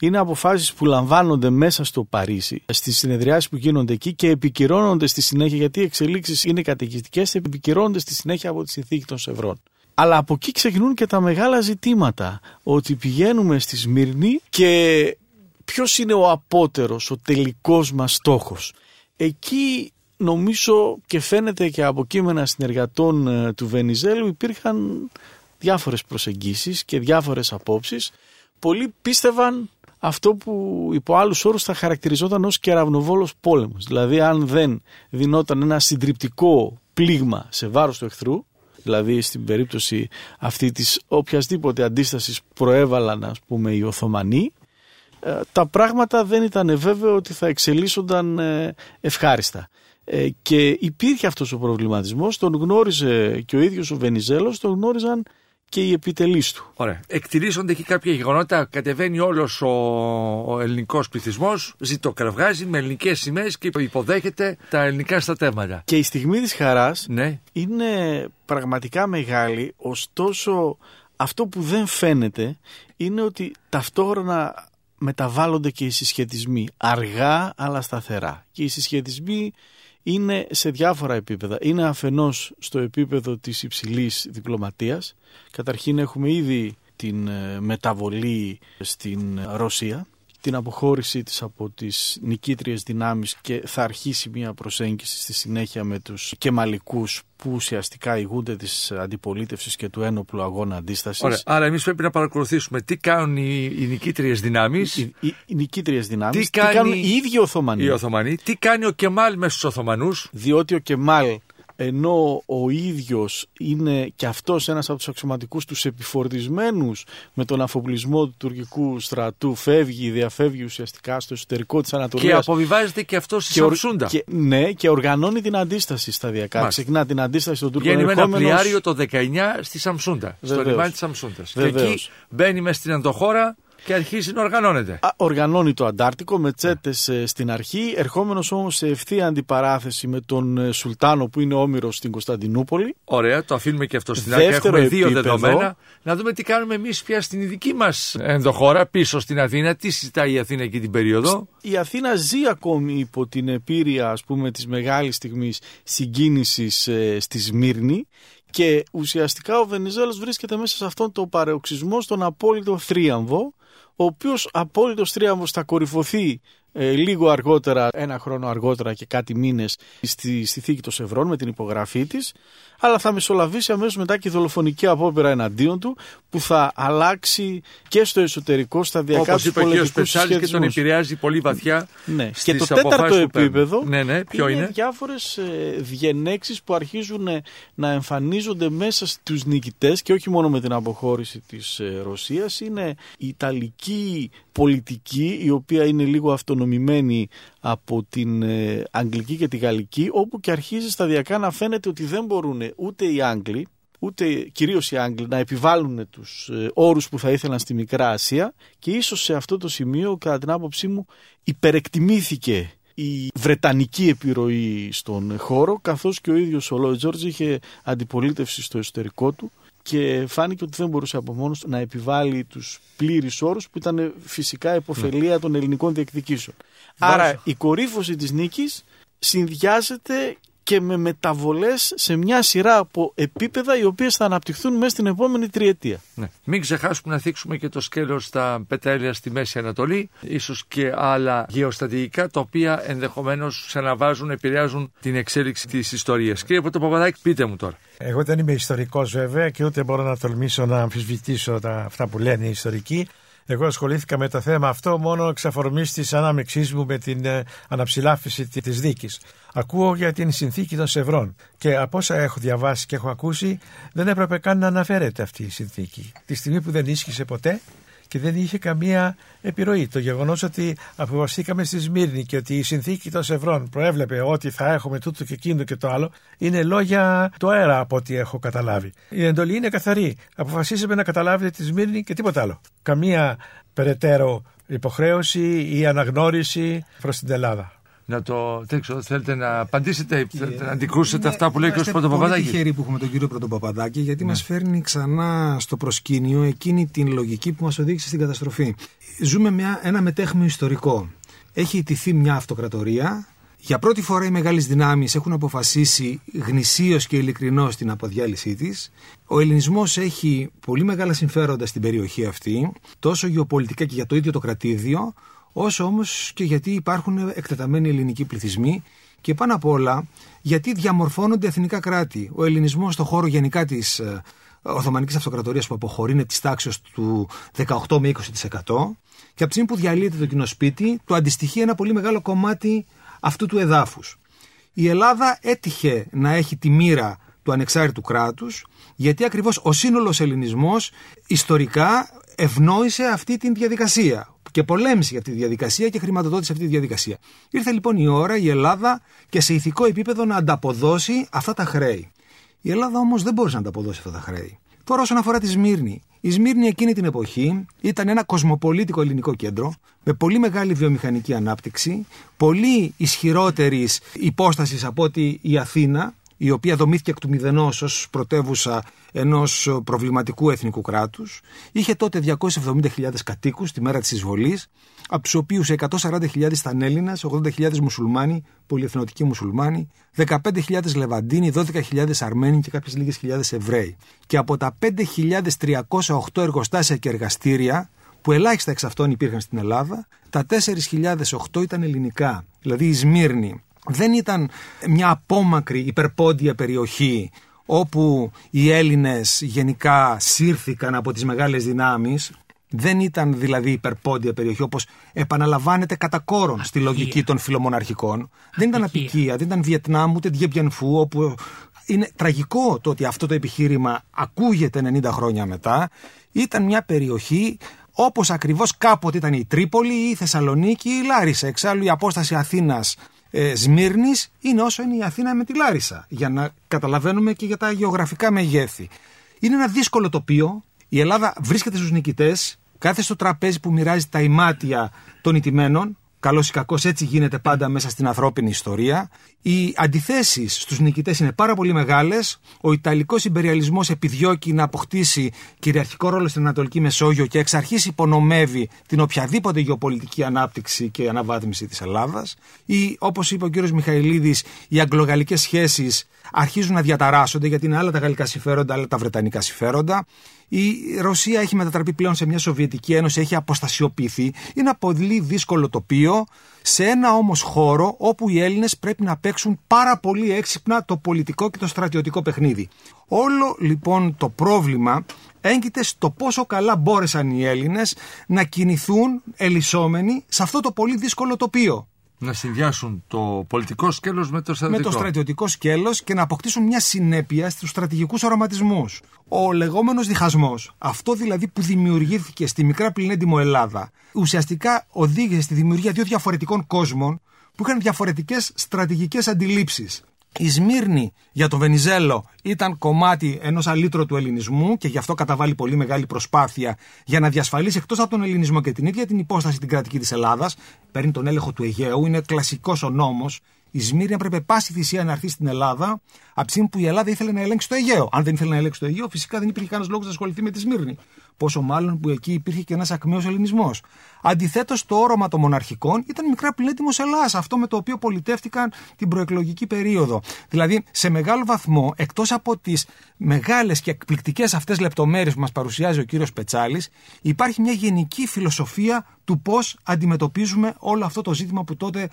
είναι αποφάσεις που λαμβάνονται μέσα στο Παρίσι, στις συνεδριάσεις που γίνονται εκεί και επικυρώνονται στη συνέχεια, γιατί οι εξελίξεις είναι καταιγιστικές, επικυρώνονται στη συνέχεια από τη συνθήκη των Σευρών. Αλλά από εκεί ξεκινούν και τα μεγάλα ζητήματα, ότι πηγαίνουμε στη Σμύρνη και ποιος είναι ο απότερος, ο τελικός μας στόχος. Εκεί νομίζω και φαίνεται και από κείμενα συνεργατών ε, του Βενιζέλου υπήρχαν διάφορες προσεγγίσεις και διάφορες απόψεις. Πολλοί πίστευαν αυτό που υπό άλλους όρους θα χαρακτηριζόταν ως κεραυνοβόλος πόλεμος. Δηλαδή αν δεν δινόταν ένα συντριπτικό πλήγμα σε βάρος του εχθρού, δηλαδή στην περίπτωση αυτή της οποιασδήποτε αντίστασης προέβαλαν ας πούμε οι Οθωμανοί, ε, τα πράγματα δεν ήταν βέβαιο ότι θα εξελίσσονταν ε, ευχάριστα. Ε, Και υπήρχε αυτός ο προβληματισμός, τον γνώριζε και ο ίδιος ο Βενιζέλος, τον γνώριζαν και οι επιτελείς του. Ωραία. Εκτιλήσονται εκεί κάποια γεγονότα, κατεβαίνει όλος ο, ο ελληνικός πληθυσμός, ζητοκραυγάζει με ελληνικές σημαίες και υποδέχεται τα ελληνικά στρατεύματα. Και η στιγμή της χαράς Ναι, είναι πραγματικά μεγάλη, ωστόσο αυτό που δεν φαίνεται είναι ότι ταυτόχρονα μεταβάλλονται και οι συσχετισμοί, αργά αλλά σταθερά. Και οι συσχετισμοί είναι σε διάφορα επίπεδα. Είναι αφενός στο επίπεδο της υψηλής διπλωματίας. Καταρχήν έχουμε ήδη την ε, μεταβολή στην Ρωσία, την αποχώρησή της από τις νικήτριες δυνάμεις και θα αρχίσει μια προσέγγιση στη συνέχεια με τους κεμαλικούς που ουσιαστικά ηγούνται της αντιπολίτευσης και του ένοπλου αγώνα αντίστασης. Ωραία. Άρα εμείς πρέπει να παρακολουθήσουμε τι κάνουν οι, οι νικήτριες δυνάμεις, Οι, οι, οι νικήτριες δυνάμεις, Τι τι, κάνει κάνουν οι ίδιοι Οθωμανοί. οι Οθωμανοί, τι κάνει ο Κεμάλ μέσα στους Οθωμανούς, διότι ο Κεμάλ ενώ ο ίδιος είναι και αυτός ένας από τους αξιωματικούς τους επιφορτισμένους με τον αφοπλισμό του τουρκικού στρατού φεύγει, διαφεύγει ουσιαστικά στο εσωτερικό της και Ανατολίας αποβιβάζεται και αυτός στη και, ορ- Σαμσούντα. και- ναι, και οργανώνει την αντίσταση σταδιακά. Μάλιστα. Ξεκινά την αντίσταση των Τούρκων Βγαίνει με ένα ερχόμενος- πλοιάριο το 19 στη Σαμσούντα, στο Βεβαίως. λιμάνι της Σαμσούντας. Και Βεβαίως. εκεί μπαίνει μέσα στην ενδοχώρα και αρχίζει να οργανώνεται. Α, οργανώνει το Αντάρτικο με τσέτες ε, στην αρχή, ερχόμενος όμως σε ευθεία αντιπαράθεση με τον ε, Σουλτάνο που είναι όμηρος στην Κωνσταντινούπολη. Ωραία, το αφήνουμε και αυτό στην άκρη. Δεύτερο Έχουμε δύο επίπεδο. δεδομένα. Να δούμε τι κάνουμε εμείς πια στην δική μας ενδοχώρα, πίσω στην Αθήνα. Τι συζητάει η Αθήνα εκεί την περίοδο; Η Αθήνα ζει ακόμη υπό την επίρρεια ας πούμε της μεγάλης στιγμής συγκίνησης ε, στη Σμύρνη και ουσιαστικά ο Βενιζέλος βρίσκεται μέσα σε αυτόν τον παρεοξισμό στον απόλυτο θρίαμβο ο οποίος απόλυτος θρίαμβος θα κορυφωθεί ε, λίγο αργότερα, ένα χρόνο αργότερα και κάτι μήνες στη, στη θήκη των Σευρών με την υπογραφή της αλλά θα μεσολαβήσει αμέσως μετά και η δολοφονική απόπειρα εναντίον του που θα αλλάξει και στο εσωτερικό σταδιακά Όπως τους είπε ο κ. πολιτικούς Σπετσάλη και τον συσχετισμούς. επηρεάζει πολύ βαθιά. Ναι. στις Και το τέταρτο αποφάσεις που παίρνουν. επίπεδο Ναι, ναι, ποιο είναι. διάφορες ε, διενέξεις που αρχίζουν ε, να εμφανίζονται μέσα στους νικητές και όχι μόνο με την αποχώρηση της ε, Ρωσίας. Είναι η Ιταλική πολιτική η οποία είναι λίγο αυτονομημένη από την ε, Αγγλική και τη Γαλλική όπου και αρχίζει σταδιακά να φαίνεται ότι δεν μπορούν ούτε οι Άγγλοι ούτε κυρίως οι Άγγλοι να επιβάλλουν τους ε, όρους που θα ήθελαν στη Μικρά Ασία. Και ίσως σε αυτό το σημείο κατά την άποψή μου υπερεκτιμήθηκε η βρετανική επιρροή στον χώρο καθώς και ο ίδιος ο Λόι Τζόρτζ είχε αντιπολίτευση στο εσωτερικό του και φάνηκε ότι δεν μπορούσε από μόνος του να επιβάλλει τους πλήρεις όρους που ήταν φυσικά υποφελία των ελληνικών διεκδικήσεων. Άρα η κορύφωση της νίκης συνδυάζεται και με μεταβολές σε μια σειρά από επίπεδα οι οποίες θα αναπτυχθούν μέσα στην επόμενη τριετία. Ναι. Μην ξεχάσουμε να θίξουμε και το σκέλος στα πετρέλαια στη Μέση Ανατολή, ίσως και άλλα γεωστατηγικά, τα οποία ενδεχομένως ξαναβάζουν, επηρεάζουν την εξέλιξη της ιστορίας. Κύριε Πρωτοπαπαδάκη, πείτε μου τώρα. Εγώ δεν είμαι ιστορικός βέβαια και ούτε μπορώ να τολμήσω να αμφισβητήσω τα, αυτά που λένε οι ιστορικοί. Εγώ ασχολήθηκα με το θέμα αυτό μόνο εξ αφορμής της ανάμεξής μου με την ε, αναψηλάφιση τη- της δίκης. Ακούω για την συνθήκη των Σευρών και από όσα έχω διαβάσει και έχω ακούσει δεν έπρεπε καν να αναφέρεται αυτή η συνθήκη. Τη στιγμή που δεν ίσχυσε ποτέ και δεν είχε καμία επιρροή. Το γεγονός ότι αποφασίστηκαμε στη Σμύρνη και ότι η συνθήκη των Σευρών προέβλεπε ότι θα έχουμε τούτο και εκείνο και το άλλο είναι λόγια του αέρα από ό,τι έχω καταλάβει. Η εντολή είναι καθαρή. Αποφασίσαμε να καταλάβετε τη Σμύρνη και τίποτα άλλο. Καμία περαιτέρω υποχρέωση ή αναγνώριση προς την Ελλάδα. Να το δεν ξέρω, θέλετε να απαντήσετε, θέλετε να αντικρούσετε Ναι, αυτά που λέει ο κ. είμαστε Πολύ Πρωτοπαπαδάκης; τυχεροί που έχουμε τον κύριο Πρωτοπαπαδάκη, γιατί Ναι. μας φέρνει ξανά στο προσκήνιο εκείνη την λογική που μας οδήγησε στην καταστροφή. Ζούμε μια, ένα μετέχμιο ιστορικό. Έχει ιτηθεί μια αυτοκρατορία. Για πρώτη φορά οι μεγάλες δυνάμεις έχουν αποφασίσει γνησίως και ειλικρινώς την αποδιάλυσή της. Ο ελληνισμός έχει πολύ μεγάλα συμφέροντα στην περιοχή αυτή, τόσο γεωπολιτικά και για το ίδιο το κρατήδιο, όσο όμως και γιατί υπάρχουν εκτεταμένοι ελληνικοί πληθυσμοί και πάνω απ' όλα γιατί διαμορφώνονται εθνικά κράτη. Ο ελληνισμός στον χώρο γενικά της ε, Οθωμανικής Αυτοκρατορίας που αποχωρεί είναι της τάξης του 18 με 20% και από τη στιγμή που διαλύεται το κοινό σπίτι του αντιστοιχεί ένα πολύ μεγάλο κομμάτι αυτού του εδάφους. Η Ελλάδα έτυχε να έχει τη μοίρα του ανεξάρτητου κράτους γιατί ακριβώς ο σύνολος ελληνισμός ιστορικά ευνόησε αυτή τη διαδικασία και πολέμησε για αυτή τη διαδικασία και χρηματοδότησε αυτή τη διαδικασία. Ήρθε λοιπόν η ώρα η Ελλάδα και σε ηθικό επίπεδο να ανταποδώσει αυτά τα χρέη. Η Ελλάδα όμως δεν μπορούσε να ανταποδώσει αυτά τα χρέη. Τώρα όσον αφορά τη Σμύρνη. Η Σμύρνη εκείνη την εποχή ήταν ένα κοσμοπολίτικο ελληνικό κέντρο με πολύ μεγάλη βιομηχανική ανάπτυξη, πολύ ισχυρότερης υπόστασης από ότι η Αθήνα, η οποία δομήθηκε εκ του μηδενός ως πρωτεύουσα ενός προβληματικού εθνικού κράτους. Είχε τότε 270.000 κατοίκους τη μέρα της εισβολής, από τους οποίους 140.000 ήταν Έλληνες, 80.000 μουσουλμάνοι, πολυεθνωτικοί μουσουλμάνοι, 15.000 Λεβαντίνοι, 12.000 Αρμένοι και κάποιες λίγες χιλιάδες Εβραίοι. Και από τα 5.308 εργοστάσια και εργαστήρια, που ελάχιστα εξ αυτών υπήρχαν στην Ελλάδα, τα 4.008 ήταν ελληνικά. Δηλαδή η Σμύρνη δεν ήταν μια απόμακρη υπερπόντια περιοχή όπου οι Έλληνες γενικά σύρθηκαν από τις μεγάλες δυνάμεις δεν ήταν δηλαδή υπερπόντια περιοχή όπως επαναλαμβάνεται κατά κόρον στη λογική των φιλομοναρχικών. Δεν ήταν Απικία. απικία, δεν ήταν Βιετνάμ ούτε Διεμπιανφού όπου είναι τραγικό το ότι αυτό το επιχείρημα ακούγεται 90 χρόνια μετά. Ήταν μια περιοχή όπως ακριβώς κάποτε ήταν η Τρίπολη ή η Θεσσαλονίκη ή η Λάρισα. Εξάλλου η απόσταση Αθήνας ε, Σμύρνης είναι όσο είναι η Αθήνα με τη Λάρισα για να καταλαβαίνουμε και για τα γεωγραφικά μεγέθη. Είναι ένα δύσκολο τοπίο. Η Ελλάδα βρίσκεται στους νικητές, κάθε στο τραπέζι που μοιράζει τα ημάτια των ηττημένων. Καλός ή κακός, έτσι γίνεται πάντα μέσα στην ανθρώπινη ιστορία. Οι αντιθέσεις στους νικητές είναι πάρα πολύ μεγάλες. Ο Ιταλικός υπεριαλισμό επιδιώκει να αποκτήσει κυριαρχικό ρόλο στην Ανατολική Μεσόγειο και εξ αρχής υπονομεύει την οποιαδήποτε γεωπολιτική ανάπτυξη και αναβάθμιση της Ελλάδας. Ή, όπως είπε ο κ. Μιχαηλίδης, οι αγγλογαλλικές σχέσεις αρχίζουν να διαταράσσονται γιατί είναι άλλα τα γαλλικά συμφέροντα, άλλα τα βρετανικά συμφέροντα. Η Ρωσία έχει μετατραπεί πλέον σε μια Σοβιετική Ένωση, έχει αποστασιοποιηθεί. Είναι ένα πολύ δύσκολο τοπίο, σε ένα όμως χώρο όπου οι Έλληνες πρέπει να παίξουν πάρα πολύ έξυπνα το πολιτικό και το στρατιωτικό παιχνίδι. Όλο λοιπόν το πρόβλημα έγκυται στο πόσο καλά μπόρεσαν οι Έλληνες να κινηθούν ελισσόμενοι σε αυτό το πολύ δύσκολο τοπίο Να συνδυάσουν το πολιτικό σκέλος με το με στρατιωτικό. το στρατιωτικό σκέλος και να αποκτήσουν μια συνέπεια στους στρατηγικούς οραματισμούς. Ο λεγόμενος διχασμός, αυτό δηλαδή που δημιουργήθηκε στη μικρά πληνέντιμο Ελλάδα, ουσιαστικά οδήγησε στη δημιουργία δύο διαφορετικών κόσμων που είχαν διαφορετικές στρατηγικές αντιλήψεις. Η Σμύρνη για τον Βενιζέλο ήταν κομμάτι ενός αλήτρου του ελληνισμού και γι' αυτό καταβάλει πολύ μεγάλη προσπάθεια για να διασφαλίσει εκτός από τον ελληνισμό και την ίδια την υπόσταση την κρατική της Ελλάδας. Παίρνει τον έλεγχο του Αιγαίου, είναι κλασικός ο νόμος. Η Σμύρνη έπρεπε πάση θυσία να έρθει στην Ελλάδα από τη στιγμή που η Ελλάδα ήθελε να ελέγξει το Αιγαίο. Αν δεν ήθελε να ελέγξει το Αιγαίο, φυσικά δεν υπήρχε κανένας λόγος να ασχοληθεί με τη Σμύρνη. Πόσο μάλλον που εκεί υπήρχε και ένας ακμαίος ελληνισμός. Αντιθέτως, το όρομα των μοναρχικών ήταν μικρά πλέτιμο Ελλάς, αυτό με το οποίο πολιτεύτηκαν την προεκλογική περίοδο. Δηλαδή, σε μεγάλο βαθμό, εκτός από τις μεγάλες και εκπληκτικές αυτές λεπτομέρειες που μας παρουσιάζει ο κύριος Πετσάλης, υπάρχει μια γενική φιλοσοφία του πώς αντιμετωπίζουμε όλο αυτό το ζήτημα που τότε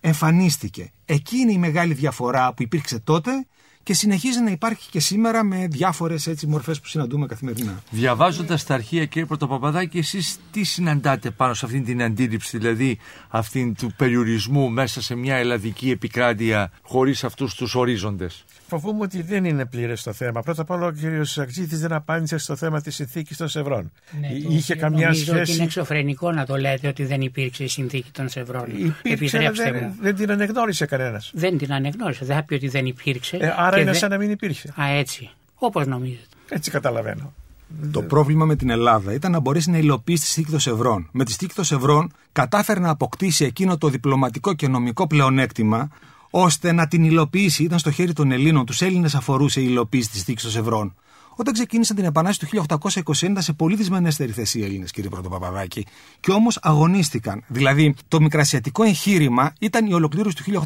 εμφανίστηκε. Εκεί είναι η μεγάλη διαφορά που υπήρξε τότε και συνεχίζει να υπάρχει και σήμερα με διάφορες μορφές που συναντούμε καθημερινά. Διαβάζοντας τα αρχεία, κύριε Πρωτοπαπαδάκη, εσείς τι συναντάτε πάνω σε αυτήν την αντίληψη, δηλαδή αυτήν του περιορισμού μέσα σε μια ελλαδική επικράτεια χωρίς αυτούς τους ορίζοντες; Φοβούμαι ότι δεν είναι πλήρες το θέμα. Πρώτα απ' όλα, ο κ. Σακτζήτη δεν απάντησε στο θέμα της συνθήκης των Σευρών. Ναι, το Είχε οποίο καμιά νομίζω ότι σχέση. είναι εξωφρενικό να το λέτε ότι δεν υπήρξε η συνθήκη των Σευρών. Υπήρξε, αλλά Επιτρέψτε δεν, μου. δεν την ανεγνώρισε κανένας. Δεν την ανεγνώρισα. Δεν θα πει ότι δεν υπήρξε. Ε, άρα και είναι δεν- σαν να μην υπήρχε. Α, έτσι. Όπως νομίζετε. Έτσι καταλαβαίνω. Το πρόβλημα με την Ελλάδα ήταν να μπορέσει να υλοποιήσει τη συνθήκη των Σευρών. Με τη συνθήκη των Σευρών κατάφερε να αποκτήσει εκείνο το διπλωματικό και νομικό πλεονέκτημα ώστε να την υλοποιήσει. Ήταν στο χέρι των Ελλήνων. Τους Έλληνες αφορούσε η υλοποίηση της συνθήκη των Σευρών. Όταν ξεκίνησαν την Επανάσταση του 1821 ήταν σε πολύ δυσμενέστερη θέση οι Έλληνες, κύριε Πρωτοπαπαδάκη. Και όμως αγωνίστηκαν. Δηλαδή, το μικρασιατικό εγχείρημα ήταν η ολοκλήρωση του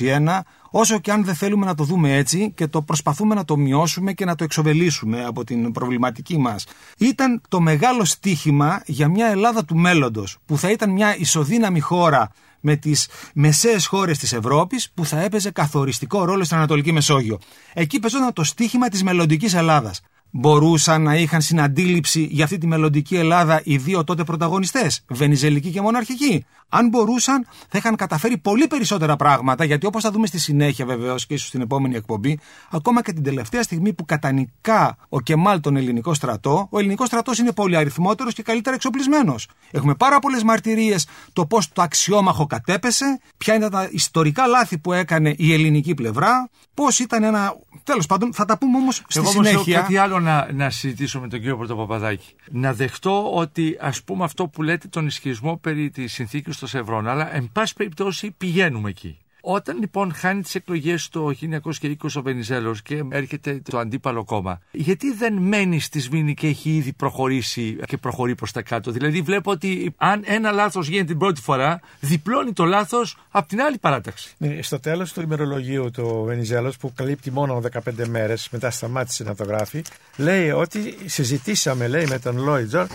1821, όσο και αν δεν θέλουμε να το δούμε έτσι και το προσπαθούμε να το μειώσουμε και να το εξοβελήσουμε από την προβληματική μας. Ήταν το μεγάλο στίχημα για μια Ελλάδα του μέλλοντος, που θα ήταν μια ισοδύναμη χώρα με τις μεσαίες χώρες της Ευρώπης που θα έπαιζε καθοριστικό ρόλο στην Ανατολική Μεσόγειο. Εκεί παίζονταν το στίχημα της μελλοντικής Ελλάδας μπορούσαν να είχαν συναντήληψη για αυτή τη μελλοντική Ελλάδα οι δύο τότε πρωταγωνιστές, Βενιζελική και Μοναρχική. Αν μπορούσαν, θα είχαν καταφέρει πολύ περισσότερα πράγματα, γιατί όπως θα δούμε στη συνέχεια βεβαίως και ίσως στην επόμενη εκπομπή, ακόμα και την τελευταία στιγμή που κατανικά ο Κεμάλ τον ελληνικό στρατό, ο ελληνικός στρατός είναι πολύ αριθμότερος και καλύτερα εξοπλισμένος. Έχουμε πάρα πολλές μαρτυρίες το πώς το αξιόμαχο κατέπεσε, ποια ήταν τα ιστορικά λάθη που έκανε η ελληνική πλευρά, πώς ήταν ένα. Τέλος πάντων, θα τα πούμε όμως στη συνέχεια. κάτι άλλο να, να συζητήσω με τον κύριο Πρωτοπαπαδάκη. Να δεχτώ ότι ας πούμε αυτό που λέτε τον ισχυρισμό περί της συνθήκης των Σευρών, αλλά εν πάση περιπτώσει πηγαίνουμε εκεί. Όταν λοιπόν χάνει τις εκλογές το 1920 ο Βενιζέλος και έρχεται το αντίπαλο κόμμα, γιατί δεν μένει στη Σμήνη και έχει ήδη προχωρήσει και προχωρεί προς τα κάτω; Δηλαδή βλέπω ότι αν ένα λάθος γίνει την πρώτη φορά, διπλώνει το λάθος από την άλλη παράταξη. Ναι, στο τέλος του ημερολογίου του Βενιζέλος, που καλύπτει μόνο 15 μέρες, μετά σταμάτησε να το γράφει, λέει ότι συζητήσαμε, λέει, με τον Λόιτζορ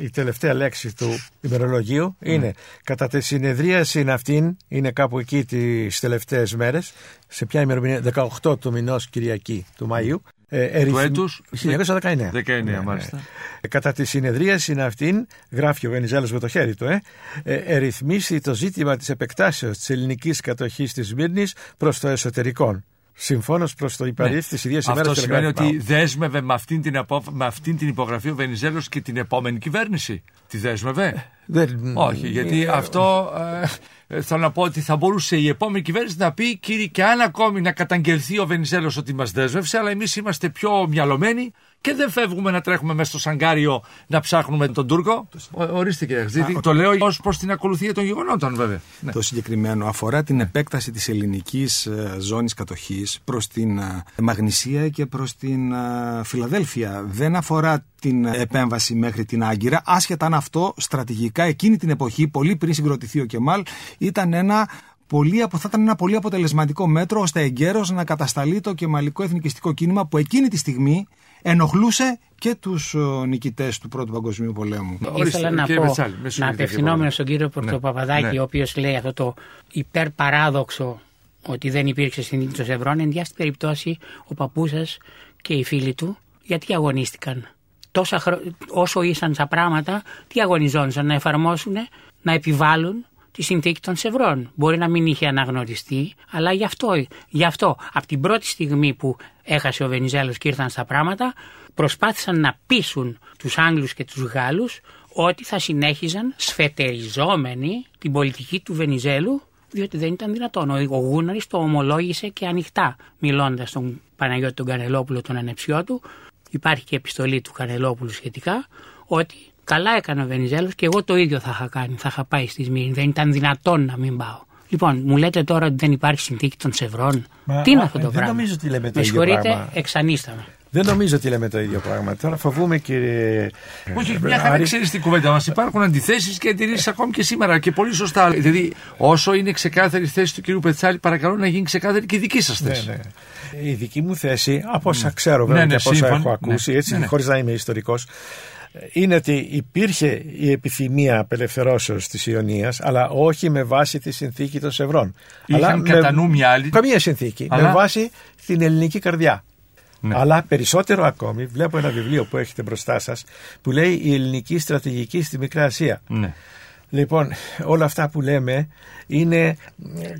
η τελευταία λέξη του ημερολογίου είναι κατά τη συνεδρίαση αυτήν, είναι κάπου εκεί τις τελευταίες μέρες, σε ποια ημερομηνία, 18 του μηνός Κυριακή του Μαΐου, ε, του έτους; 1919. 19, ναι, μάλιστα. Ε, κατά τη συνεδρίαση αυτήν, γράφει ο Βενιζέλος με το χέρι του, ε, ε, ερυθμίσει το ζήτημα της επεκτάσεως της ελληνικής κατοχής της Μύρνης προς το εσωτερικό. Συμφώνως προς το υπαρρύθι ναι. τη ίδια ημέρας Αυτό σημαίνει ότι δέσμευε με αυτήν, την απο... με αυτήν την υπογραφή ο Βενιζέλος και την επόμενη κυβέρνηση. Τη δέσμευε; Δεν... Όχι, γιατί αυτό ε, θέλω να πω ότι θα μπορούσε η επόμενη κυβέρνηση να πει κύριε και αν ακόμη να καταγγελθεί ο Βενιζέλος ότι μας δέσμευσε, αλλά εμείς είμαστε πιο μυαλωμένοι και δεν φεύγουμε να τρέχουμε μέσα στο σαγκάριο να ψάχνουμε τον Τούρκο. ορίστε κύριε Χαζίδη. Το λέω ως προς την ακολουθία των γεγονότων βέβαια. Ναι. Το συγκεκριμένο αφορά την επέκταση της ελληνικής ε, ζώνης κατοχής προς την ε, Μαγνησία και προς την ε, Φιλαδέλφια. Δεν αφορά την επέμβαση μέχρι την Άγκυρα, άσχετα αν αυτό στρατηγικά εκείνη την εποχή, πολύ πριν συγκροτηθεί ο Κεμάλ, ήταν ένα πολύ, θα ήταν ένα πολύ αποτελεσματικό μέτρο ώστε εγκαίρως να κατασταλεί το κεμαλικό εθνικιστικό κίνημα που εκείνη τη στιγμή ενοχλούσε και τους ε, νικητές του Πρώτου Παγκοσμίου Πολέμου. Ήθελα να πω, να απευθυνόμενο στον κύριο Πρωτοπαπαδάκη, ναι. ο οποίος λέει αυτό το υπερπαράδοξο ότι δεν υπήρξε συνθήκη των Ευρών, εν διάστη περιπτώσει ο παππούς σας και οι φίλοι του, γιατί αγωνίστηκαν; Τόσα χρο... Όσο ήσαν στα πράγματα, τι αγωνιζόντουσαν να εφαρμόσουν, να επιβάλλουν; Τη συνθήκη των Σευρών. Μπορεί να μην είχε αναγνωριστεί, αλλά γι' αυτό, γι αυτό από την πρώτη στιγμή που έχασε ο Βενιζέλος και ήρθαν στα πράγματα, προσπάθησαν να πείσουν τους Άγγλους και τους Γάλλους ότι θα συνέχιζαν σφετεριζόμενοι την πολιτική του Βενιζέλου διότι δεν ήταν δυνατόν. Ο Γούναρης το ομολόγησε και ανοιχτά μιλώντας στον Παναγιώτη τον Κανελόπουλο τον ανεψιό του. Υπάρχει και επιστολή του Κανελόπουλου σχετικά ότι Καλά έκανε ο Βενιζέλος και εγώ το ίδιο θα είχα κάνει. Θα είχα πάει στη Σμύρνη. Δεν ήταν δυνατόν να μην πάω. Λοιπόν, μου λέτε τώρα ότι δεν υπάρχει συνθήκη των Σευρών. Μα, Τι είναι αυτό το δεν πράγμα; Δεν νομίζω ότι λέμε το Με ίδιο συγχωρείτε, εξανίσταμε. Δεν νομίζω ότι λέμε το ίδιο πράγμα. Τώρα φοβούμαι, κύριε. Όχι, μια χαρά ξέρεις την κουβέντα μας. Υπάρχουν αντιθέσεις και αντιρρήσεις ακόμη και σήμερα. Και πολύ σωστά. Δηλαδή, όσο είναι ξεκάθαρη η θέση του κύριου Πετσάλη, παρακαλώ να γίνει ξεκάθαρη και η δική σας θέση. Ναι, ναι. Η δική μου θέση, από όσα ξέρω βέβαια ναι, ναι, και από όσα έχω ακούσει, ναι, έτσι, ναι, ναι. χωρίς να είμαι ιστορικός, είναι ότι υπήρχε η επιθυμία απελευθερώσεως της Ιωνίας αλλά όχι με βάση τη συνθήκη των Σευρών. Είχαν αλλά κατά νου μια άλλη. Καμία συνθήκη. Αλλά... Με βάση την ελληνική καρδιά. Ναι. Αλλά περισσότερο ακόμη, βλέπω ένα βιβλίο που έχετε μπροστά σας που λέει η ελληνική στρατηγική στη Μικρά Ασία. Ναι. Λοιπόν, όλα αυτά που λέμε είναι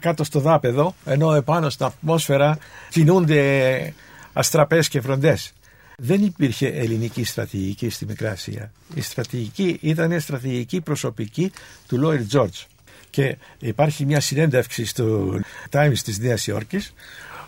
κάτω στο δάπεδο, ενώ επάνω στην ατμόσφαιρα κινούνται αστραπές και φροντές. Δεν υπήρχε ελληνική στρατηγική στη Μικρά Ασία. Η στρατηγική ήταν η στρατηγική προσωπική του Λόιρ Τζόρτζ. Και υπάρχει μια συνέντευξη στο Times της Νέας Υόρκης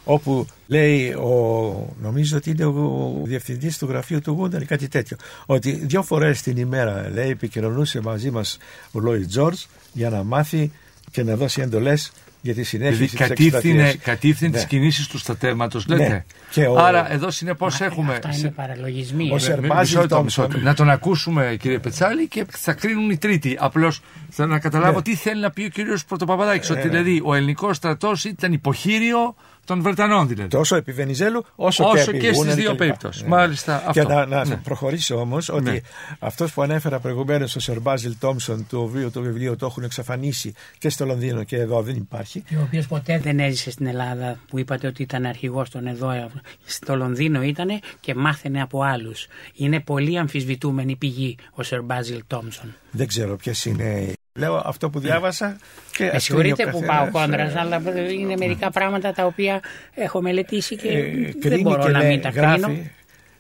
όπου λέει, ο, νομίζω ότι είναι ο διευθυντής του γραφείου του Γούνταρ ή κάτι τέτοιο, ότι δύο φορές την ημέρα λέει, επικοινωνούσε μαζί μας ο Λόι Τζόρτζ για να μάθει και να δώσει εντολές για τη συνέχιση Δηλαδή της κατήφθηνε, εκστρατείας. κατήφθηνε Ναι. τις κινήσεις του στρατεύματος, λέτε. Ναι. Και ο- Άρα εδώ συνεπώς έχουμε... Αυτά είναι παραλογισμοί. Ο ε. Σερ- Μη- Μπάζιλ μισό λεπτό, Τόμψον. μισό λεπτό. Να τον ακούσουμε κύριε Πετσάλη και θα κρίνουν οι τρίτοι. Απλώς θέλω να καταλάβω Ναι. τι θέλει να πει ο κύριος Πρωτοπαπαδάκης. Ότι δηλαδή ο ελληνικός στρατός ήταν υποχείριο των Βρετανών δηλαδή. Τόσο επί Βενιζέλου όσο, Όσο και, και επί στις Γούναρη δύο κλπ. περιπτώσεις. Ναι. Μάλιστα, Και αυτό. να, να Ναι. προχωρήσω όμως ότι Ναι. αυτός που ανέφερα προηγουμένως ο Σερ Μπάζιλ Τόμψον, το οποίο το βιβλίο το έχουν εξαφανίσει και στο Λονδίνο και εδώ δεν υπάρχει. Και ο οποίος ποτέ δεν έζησε στην Ελλάδα, που είπατε ότι ήταν αρχηγός των εδώ. ε, Στο Λονδίνο ήταν και μάθαινε από άλλους. Είναι πολύ αμφισβητούμενη πηγή ο Σερ Μπάζιλ Τόμσον. Δεν ξέρω ποιες είναι. Λέω αυτό που διάβασα και Με ας συγχωρείτε κρίνει ο που πάω καθένας, κόντρα, ε, αλλά είναι μερικά πράγματα τα οποία έχω μελετήσει και ε, δεν κρίνει μπορώ και να λέει- μην τα κρίνω. γράφει,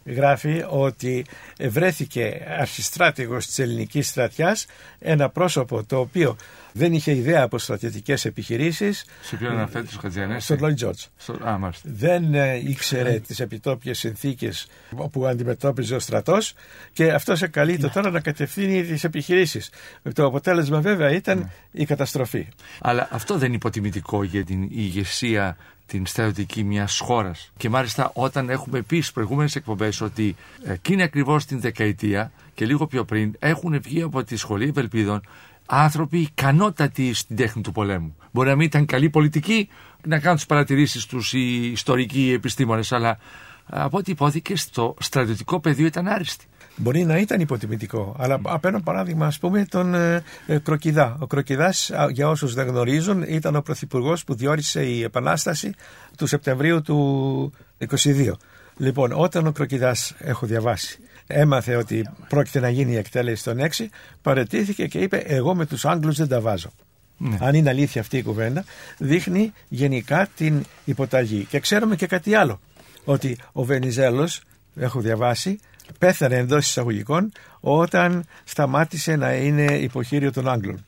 γράφει ότι βρέθηκε αρχιστράτηγος της ελληνικής στρατιάς ένα πρόσωπο το οποίο δεν είχε ιδέα από στρατιωτικές επιχειρήσεις Σε ποιον αναφέρεται ο Χατζιανέση. στον Lloyd George. Στο- Α, μάλιστα. δεν ε, ήξερε τις επιτόπιες συνθήκες που αντιμετώπιζε ο στρατός και αυτό σε καλείται τώρα να κατευθύνει τις επιχειρήσεις. Το αποτέλεσμα βέβαια ήταν η καταστροφή. Αλλά αυτό δεν είναι υποτιμητικό για την ηγεσία την στρατιωτική μιας χώρας. Και μάλιστα όταν έχουμε πει στις προηγούμενες εκπομπές ότι εκείνη ακριβώς την δεκαετία και λίγο πιο πριν έχουν βγει από τη σχολή Ευελπίδων άνθρωποι ικανότατοι στην τέχνη του πολέμου. Μπορεί να μην ήταν καλοί πολιτικοί, να κάνουν τις παρατηρήσεις τους οι ιστορικοί επιστήμονες, αλλά από ό,τι υπόθηκε στο στρατιωτικό πεδίο ήταν άριστοι. Μπορεί να ήταν υποτιμητικό, αλλά απέναντι παράδειγμα, ας πούμε, τον ε, ε, Κροκιδά. Ο Κροκιδάς, α, για όσους δεν γνωρίζουν, ήταν ο πρωθυπουργός που διόρισε η Επανάσταση του Σεπτεμβρίου του 22. Λοιπόν, όταν ο Κροκιδάς, έχω διαβάσει, έμαθε ότι πρόκειται να γίνει η εκτέλεση των 6, παρετήθηκε και είπε «Εγώ με τους Άγγλους δεν τα βάζω». Ναι. Αν είναι αλήθεια αυτή η κουβέντα, δείχνει γενικά την υποταγή. Και ξέρουμε και κάτι άλλο, ότι ο Βενιζέλος, έχω διαβάσει, πέθανε εντός εισαγωγικών όταν σταμάτησε να είναι υποχείριο των Άγγλων.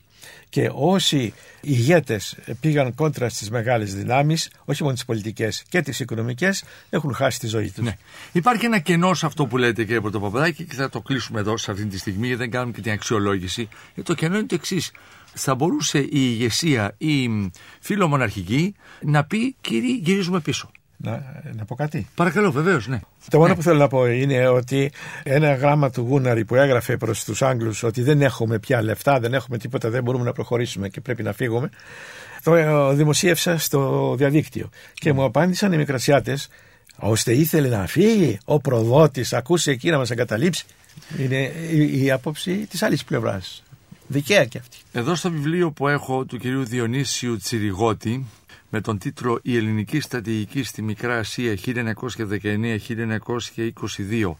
Και όσοι ηγέτες πήγαν κόντρα στις μεγάλες δυνάμεις, όχι μόνο τις πολιτικές και τις οικονομικές, έχουν χάσει τη ζωή τους. Ναι. Υπάρχει ένα κενό σε αυτό που λέτε κύριε Πρωτοπαπαδάκη και θα το κλείσουμε εδώ σε αυτή τη στιγμή γιατί δεν κάνουμε και την αξιολόγηση. Και το κενό είναι το εξής. Θα μπορούσε η ηγεσία, η φιλομοναρχική να πει κύριοι γυρίζουμε πίσω. Να, να πω κάτι; Παρακαλώ βεβαίως ναι. Το μόνο Ναι. που θέλω να πω είναι ότι ένα γράμμα του Γούναρη που έγραφε προς τους Άγγλους ότι δεν έχουμε πια λεφτά, δεν έχουμε τίποτα, δεν μπορούμε να προχωρήσουμε και πρέπει να φύγουμε. Το ε, δημοσίευσα στο διαδίκτυο και μου απάντησαν οι Μικρασιάτες, ώστε ήθελε να φύγει ο προδότης, ακούσει εκεί να μας εγκαταλείψει. Είναι η, η άποψη της άλλης πλευράς. Δικαία και αυτή. Εδώ στο βιβλίο που έχω του κυρίου Διονύσιου Τσιριγότη με τον τίτλο «Η ελληνική στρατηγική στη Μικρά Ασία 1919-1922»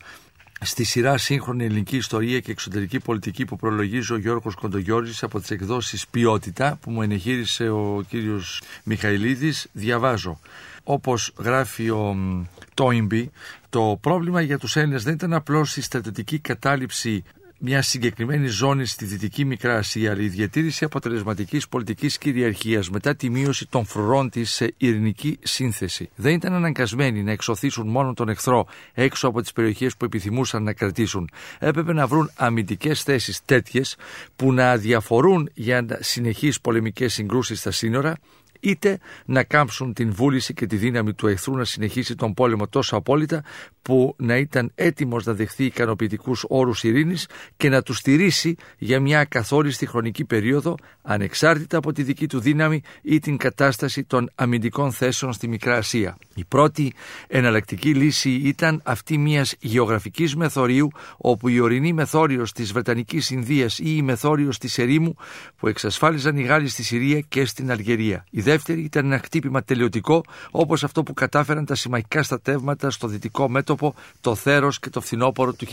στη σειρά σύγχρονη ελληνική ιστορία και εξωτερική πολιτική που προλογίζει ο Γιώργος Κοντογιώργης από τις εκδόσεις Ποιότητα που μου ενεχείρισε ο κύριος Μιχαηλίδης διαβάζω. Όπως γράφει ο μ, Τόιμπι, το πρόβλημα για τους Έλληνες δεν ήταν απλώς η στρατιωτική κατάληψη μια συγκεκριμένη ζώνη στη Δυτική Μικρά Ασία, αλλά η διατήρηση αποτελεσματικής πολιτικής κυριαρχίας μετά τη μείωση των φρουρών της σε ειρηνική σύνθεση. Δεν ήταν αναγκασμένοι να εξωθήσουν μόνο τον εχθρό έξω από τις περιοχές που επιθυμούσαν να κρατήσουν. Έπρεπε να βρουν αμυντικές θέσεις τέτοιες που να αδιαφορούν για συνεχείς πολεμικές συγκρούσεις στα σύνορα είτε να κάμψουν την βούληση και τη δύναμη του εχθρού να συνεχίσει τον πόλεμο τόσο απόλυτα που να ήταν έτοιμος να δεχθεί ικανοποιητικούς όρους ειρήνης και να τους στηρίσει για μια ακαθόριστη χρονική περίοδο ανεξάρτητα από τη δική του δύναμη ή την κατάσταση των αμυντικών θέσεων στη Μικρά Ασία. Η πρώτη εναλλακτική λύση ήταν αυτή μιας γεωγραφικής μεθορίου όπου η ορεινή μεθόριος της Βρετανικής Ινδίας ή η μεθόριος της Ερήμου που εξασφάλιζαν οι Γάλλοι στη Συρία και στην Αλγερία. Η δεύτερη ήταν ένα χτύπημα τελειωτικό όπως αυτό που κατάφεραν τα συμμαχικά στατεύματα στο δυτικό μέτωπο το Θέρος και το φθινόπωρο του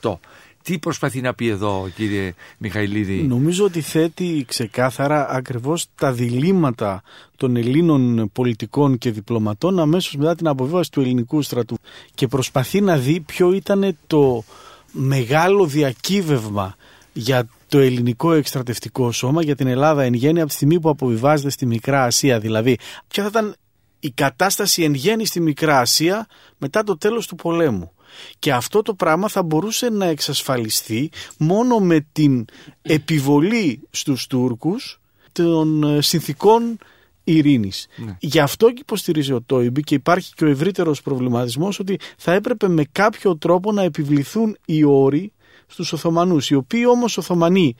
1918. Τι προσπαθεί να πει εδώ κύριε Μιχαηλίδη; Νομίζω ότι θέτει ξεκάθαρα ακριβώς τα διλήμματα των Ελλήνων πολιτικών και διπλωματών αμέσως μετά την αποβίβαση του ελληνικού στρατού και προσπαθεί να δει ποιο ήταν το μεγάλο διακύβευμα για το ελληνικό εκστρατευτικό σώμα για την Ελλάδα εν γέννη από τη στιγμή που αποβιβάζεται στη Μικρά Ασία. Δηλαδή, ποια θα ήταν η κατάσταση εν γέννη στη Μικρά Ασία μετά το τέλος του πολέμου. Και αυτό το πράγμα θα μπορούσε να εξασφαλιστεί μόνο με την επιβολή στους Τούρκους των ε, συνθήκων ειρήνης. Ναι. Γι' αυτό και υποστηρίζει ο Τόιμπι και υπάρχει και ο ευρύτερος προβληματισμός ότι θα έπρεπε με κάποιο τρόπο να επιβληθούν οι όροι στους Οθωμανούς, οι οποίοι όμως Οθωμανοί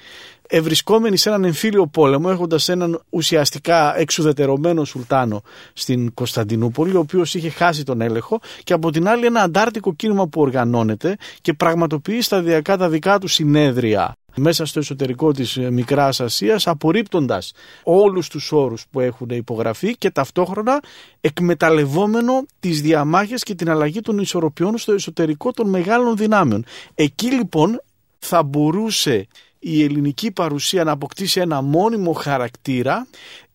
ευρισκόμενοι σε έναν εμφύλιο πόλεμο, έχοντας έναν ουσιαστικά εξουδετερωμένο σουλτάνο στην Κωνσταντινούπολη, ο οποίος είχε χάσει τον έλεγχο και από την άλλη ένα αντάρτικο κίνημα που οργανώνεται και πραγματοποιεί σταδιακά τα δικά του συνέδρια μέσα στο εσωτερικό της ε, Μικράς Ασίας απορρίπτοντας όλους τους όρους που έχουν υπογραφεί και ταυτόχρονα εκμεταλλευόμενο τις διαμάχες και την αλλαγή των ισορροπιών στο εσωτερικό των μεγάλων δυνάμεων. Εκεί λοιπόν θα μπορούσε η ελληνική παρουσία να αποκτήσει ένα μόνιμο χαρακτήρα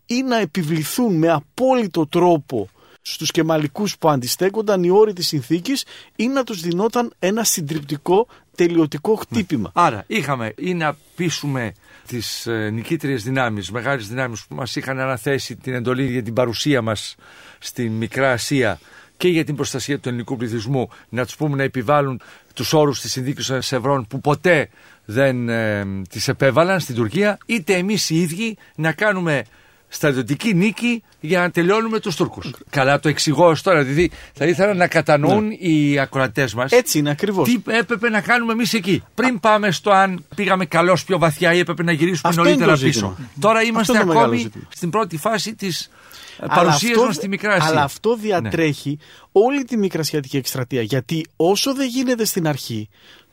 ή να επιβληθούν με απόλυτο τρόπο στους κεμαλικούς που αντιστέκονταν οι όροι της συνθήκης ή να τους δινόταν ένα συντριπτικό τελειωτικό χτύπημα. Άρα είχαμε ή να πείσουμε τις ε, νικήτριες δυνάμεις, μεγάλες δυνάμεις που μας είχαν αναθέσει την εντολή για την παρουσία μας στην Μικρά Ασία και για την προστασία του ελληνικού πληθυσμού, να τους πούμε να επιβάλλουν τους όρους της συνθήκη Σευρών που ποτέ δεν ε, τις επέβαλαν στην Τουρκία, είτε εμείς οι ίδιοι να κάνουμε στρατιωτική νίκη για να τελειώνουμε τους Τούρκους. Καλά, το εξηγώ ως τώρα, δηλαδή θα ήθελα να κατανοούν οι ακροατές μας Έτσι είναι ακριβώς. τι έπρεπε να κάνουμε εμείς εκεί. Πριν πάμε στο αν πήγαμε καλώς πιο βαθιά ή έπρεπε να γυρίσουμε Αυτό είναι νωρίτερα το ζήτημα. πίσω. Τώρα είμαστε είναι το μεγάλο ακόμη ζήτημα. στην πρώτη φάση της Αλλά παρουσίας αυτό- μας στη Μικρά Ασία. Αλλά αυτό διατρέχει όλη τη μικρασιατική εκστρατεία. Γιατί όσο δεν γίνεται στην αρχή,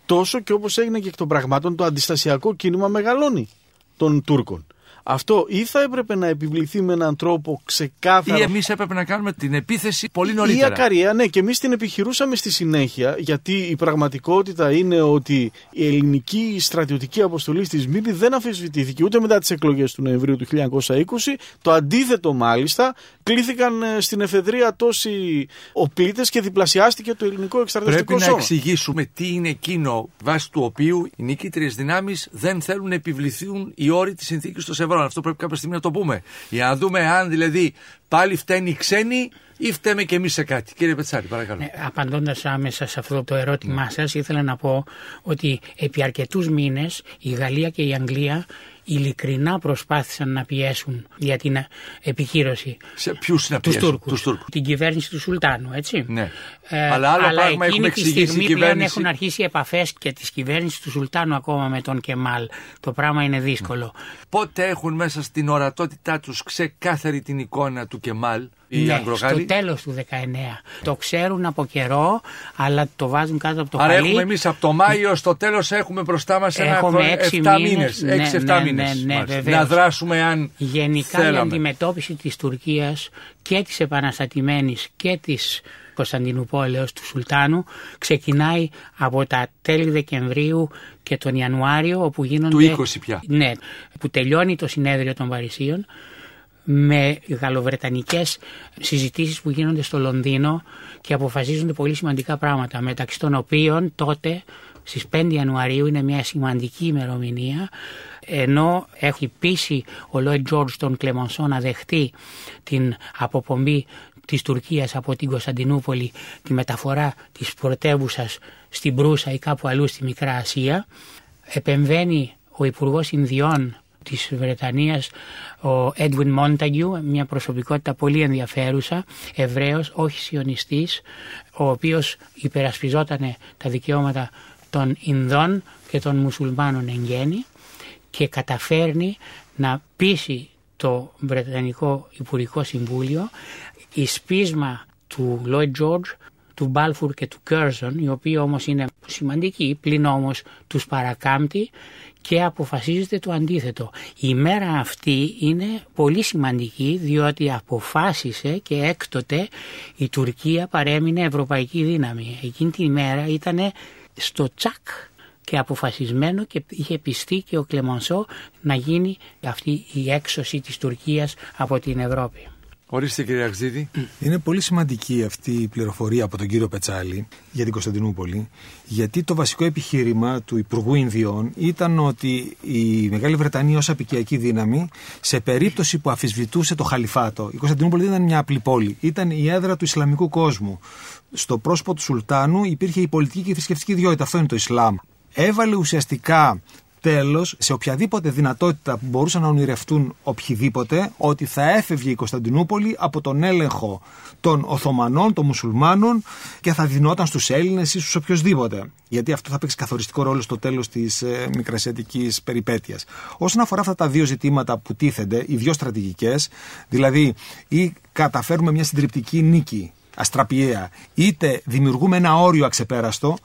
τόσο και όπως έγινε και εκ των πραγμάτων, το αντιστασιακό κίνημα μεγαλώνει των Τούρκων. Αυτό ή θα έπρεπε να επιβληθεί με έναν τρόπο ξεκάθαρο. Ή εμείς έπρεπε να κάνουμε την επίθεση πολύ Η νωρίτερα. ακαρία, ναι, και εμείς την επιχειρούσαμε στη συνέχεια, γιατί η πραγματικότητα είναι ότι η ελληνική στρατιωτική αποστολή στη Σμύρνη δεν αμφισβητήθηκε ούτε μετά τις εκλογές του Νοεμβρίου του 1920. Το αντίθετο, μάλιστα, κλήθηκαν ε, στην εφεδρεία τόσοι οπλίτες και διπλασιάστηκε το ελληνικό εξτρατευτικό Πρέπει να σώμα. εξηγήσουμε τι είναι εκείνο βάσει του οποίου οι νικήτριε δυνάμεις δεν θέλουν να επιβληθούν οι όροι της συνθήκης των Σευρών. Αυτό πρέπει κάποια στιγμή να το πούμε. Για να δούμε αν δηλαδή πάλι φταίνει οι ξένοι ή φταίμε και εμείς σε κάτι. Κύριε Πετσάρη, παρακαλώ. Ναι, απαντώντας άμεσα σε αυτό το ερώτημά σας, ήθελα να πω ότι επί αρκετούς μήνες η Γαλλία και η Αγγλία ειλικρινά προσπάθησαν να πιέσουν για την επικύρωση Σε ποιους να τους πιέσουν, Τούρκους, τους Τούρκους. την κυβέρνηση του Σουλτάνου, έτσι. Ναι. Ε, Αλλά άλλο πράγμα έχουμε εκείνη τη εξηγήσει η στιγμή πλέον κυβέρνηση. έχουν αρχίσει επαφές και της κυβέρνησης του Σουλτάνου ακόμα με τον Κεμάλ. Το πράγμα είναι δύσκολο. Πότε έχουν μέσα στην ορατότητά τους ξεκάθαρη την εικόνα του Κεμάλ; Οι Ναι, Αγγλογάλοι. στο τέλος του 19. Το ξέρουν από καιρό, αλλά το βάζουν κάτω από το Άρα χαλί. έχουμε εμείς από το Μάιο στο τέλος έχουμε μπροστά μας ένα Έχουμε χρόνο έξι 7 μήνες. μήνες. Ναι, 6-7 ναι, μήνες. ναι, ναι, βεβαίως. να δράσουμε αν Γενικά η θέλαμε. αντιμετώπιση της Τουρκίας και της επαναστατημένης και της Κωνσταντινούπολεως του Σουλτάνου ξεκινάει από τα τέλη Δεκεμβρίου και τον Ιανουάριο όπου γίνονται... Του 20 πια. Ναι, που τελειώνει το συνέδριο των Παρισίων με γαλλοβρετανικές συζητήσεις που γίνονται στο Λονδίνο και αποφασίζονται πολύ σημαντικά πράγματα μεταξύ των οποίων τότε στις 5 Ιανουαρίου είναι μια σημαντική ημερομηνία ενώ έχει πείσει ο Λόιτ Τζόρτζ τον Κλεμονσό να δεχτεί την αποπομπή της Τουρκίας από την Κωνσταντινούπολη τη μεταφορά της πρωτεύουσας στην Προύσα ή κάπου αλλού στη Μικρά Ασία. Επεμβαίνει ο Υπουργός Ινδιών της Βρετανίας ο Έντουιν Μόνταγκιου, μια προσωπικότητα πολύ ενδιαφέρουσα, Εβραίος, όχι σιωνιστής, ο οποίος υπερασπιζόταν τα δικαιώματα των Ινδών και των Μουσουλμάνων εν γέννη και καταφέρνει να πείσει το Βρετανικό Υπουργικό Συμβούλιο εις πείσμα του Lloyd George, του Μπάλφουρ και του Κέρζον, οι οποίοι όμως είναι σημαντικοί, πλην όμως τους παρακάμπτει και αποφασίζεται το αντίθετο. Η μέρα αυτή είναι πολύ σημαντική διότι αποφάσισε και έκτοτε η Τουρκία παρέμεινε ευρωπαϊκή δύναμη. Εκείνη τη μέρα ήταν στο τσακ και αποφασισμένο και είχε πιστεί και ο Κλεμονσό να γίνει αυτή η έξωση της Τουρκίας από την Ευρώπη. Ορίστε κύριε Αξίδη. Είναι πολύ σημαντική αυτή η πληροφορία από τον κύριο Πετσάλη για την Κωνσταντινούπολη, γιατί το βασικό επιχείρημα του Υπουργού Ινδιών ήταν ότι η Μεγάλη Βρετανία ως απικιακή δύναμη, σε περίπτωση που αφισβητούσε το Χαλιφάτο, η Κωνσταντινούπολη δεν ήταν μια απλή πόλη, ήταν η έδρα του Ισλαμικού κόσμου. Στο πρόσωπο του Σουλτάνου υπήρχε η πολιτική και η θρησκευτική ιδιότητα, αυτό είναι το Ισλάμ. Έβαλε ουσιαστικά τέλος σε οποιαδήποτε δυνατότητα που μπορούσαν να ονειρευτούν οποιοδήποτε ότι θα έφευγε η Κωνσταντινούπολη από τον έλεγχο των Οθωμανών, των Μουσουλμάνων και θα δινόταν στους Έλληνες ή στους οποιοδήποτε. Γιατί αυτό θα παίξει καθοριστικό ρόλο στο τέλος της ε, μικρασιατικής περιπέτειας. Όσον αφορά αυτά τα δύο ζητήματα που τίθενται, οι δύο στρατηγικές, δηλαδή ή καταφέρουμε μια συντριπτική νίκη αστραπιαία, είτε δημιουργούμε ένα όριο αξεπέραστο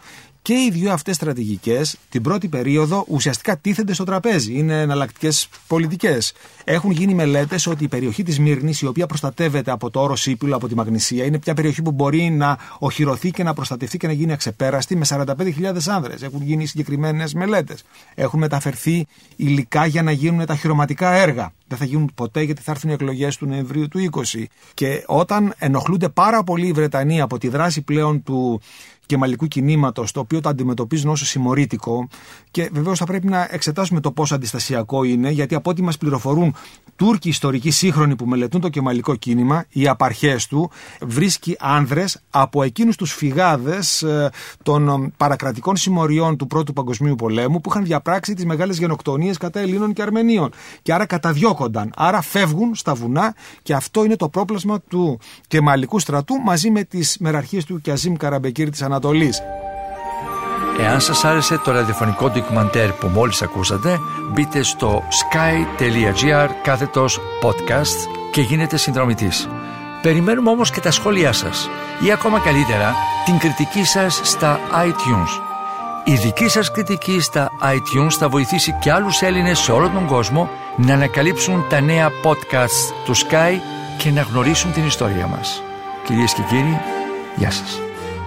και οι δύο αυτές στρατηγικές την πρώτη περίοδο ουσιαστικά τίθενται στο τραπέζι. Είναι εναλλακτικές πολιτικές. Έχουν γίνει μελέτες ότι η περιοχή της Μύρνης, η οποία προστατεύεται από το όρο Σύπουλο, από τη Μαγνησία, είναι μια περιοχή που μπορεί να οχυρωθεί και να προστατευτεί και να γίνει αξεπέραστη με 45.000 άνδρες. Έχουν γίνει συγκεκριμένες μελέτες. Έχουν μεταφερθεί υλικά για να γίνουν τα χειροματικά έργα. Δεν θα γίνουν ποτέ γιατί θα έρθουν οι εκλογές του Νοεμβρίου του 20. Και όταν ενοχλούνται πάρα πολύ οι Βρετανοί από τη δράση πλέον του κεμαλικού κινήματος, το οποίο το αντιμετωπίζουν ω συμμορήτικο. Και βεβαίως θα πρέπει να εξετάσουμε το πόσο αντιστασιακό είναι, γιατί από ό,τι μας πληροφορούν Τούρκοι ιστορικοί σύγχρονοι που μελετούν το κεμαλικό κίνημα, οι απαρχές του, βρίσκει άνδρες από εκείνους τους φυγάδες ε, των παρακρατικών συμμοριών του Πρώτου Παγκοσμίου Πολέμου που είχαν διαπράξει τις μεγάλες γενοκτονίες κατά Ελλήνων και Αρμενίων. Και άρα καταδιώκονταν. Άρα φεύγουν στα βουνά και αυτό είναι το πρόπλασμα του κεμαλικού στρατού μαζί με τις μεραρχίες του Κιαζίμ Καραμπεκύρη της Ανατολής. Ανατολής. Εάν σας άρεσε το ραδιοφωνικό ντοκιμαντέρ που μόλις ακούσατε, μπείτε στο sky.gr κάθετος podcast και γίνετε συνδρομητής. Περιμένουμε όμως και τα σχόλιά σας ή ακόμα καλύτερα την κριτική σας στα iTunes. Η δική σας κριτική στα iTunes θα βοηθήσει και άλλους Έλληνες σε όλο τον κόσμο να ανακαλύψουν τα νέα podcasts του Sky και να γνωρίσουν την ιστορία μας. Κυρίες και κύριοι, γεια σας.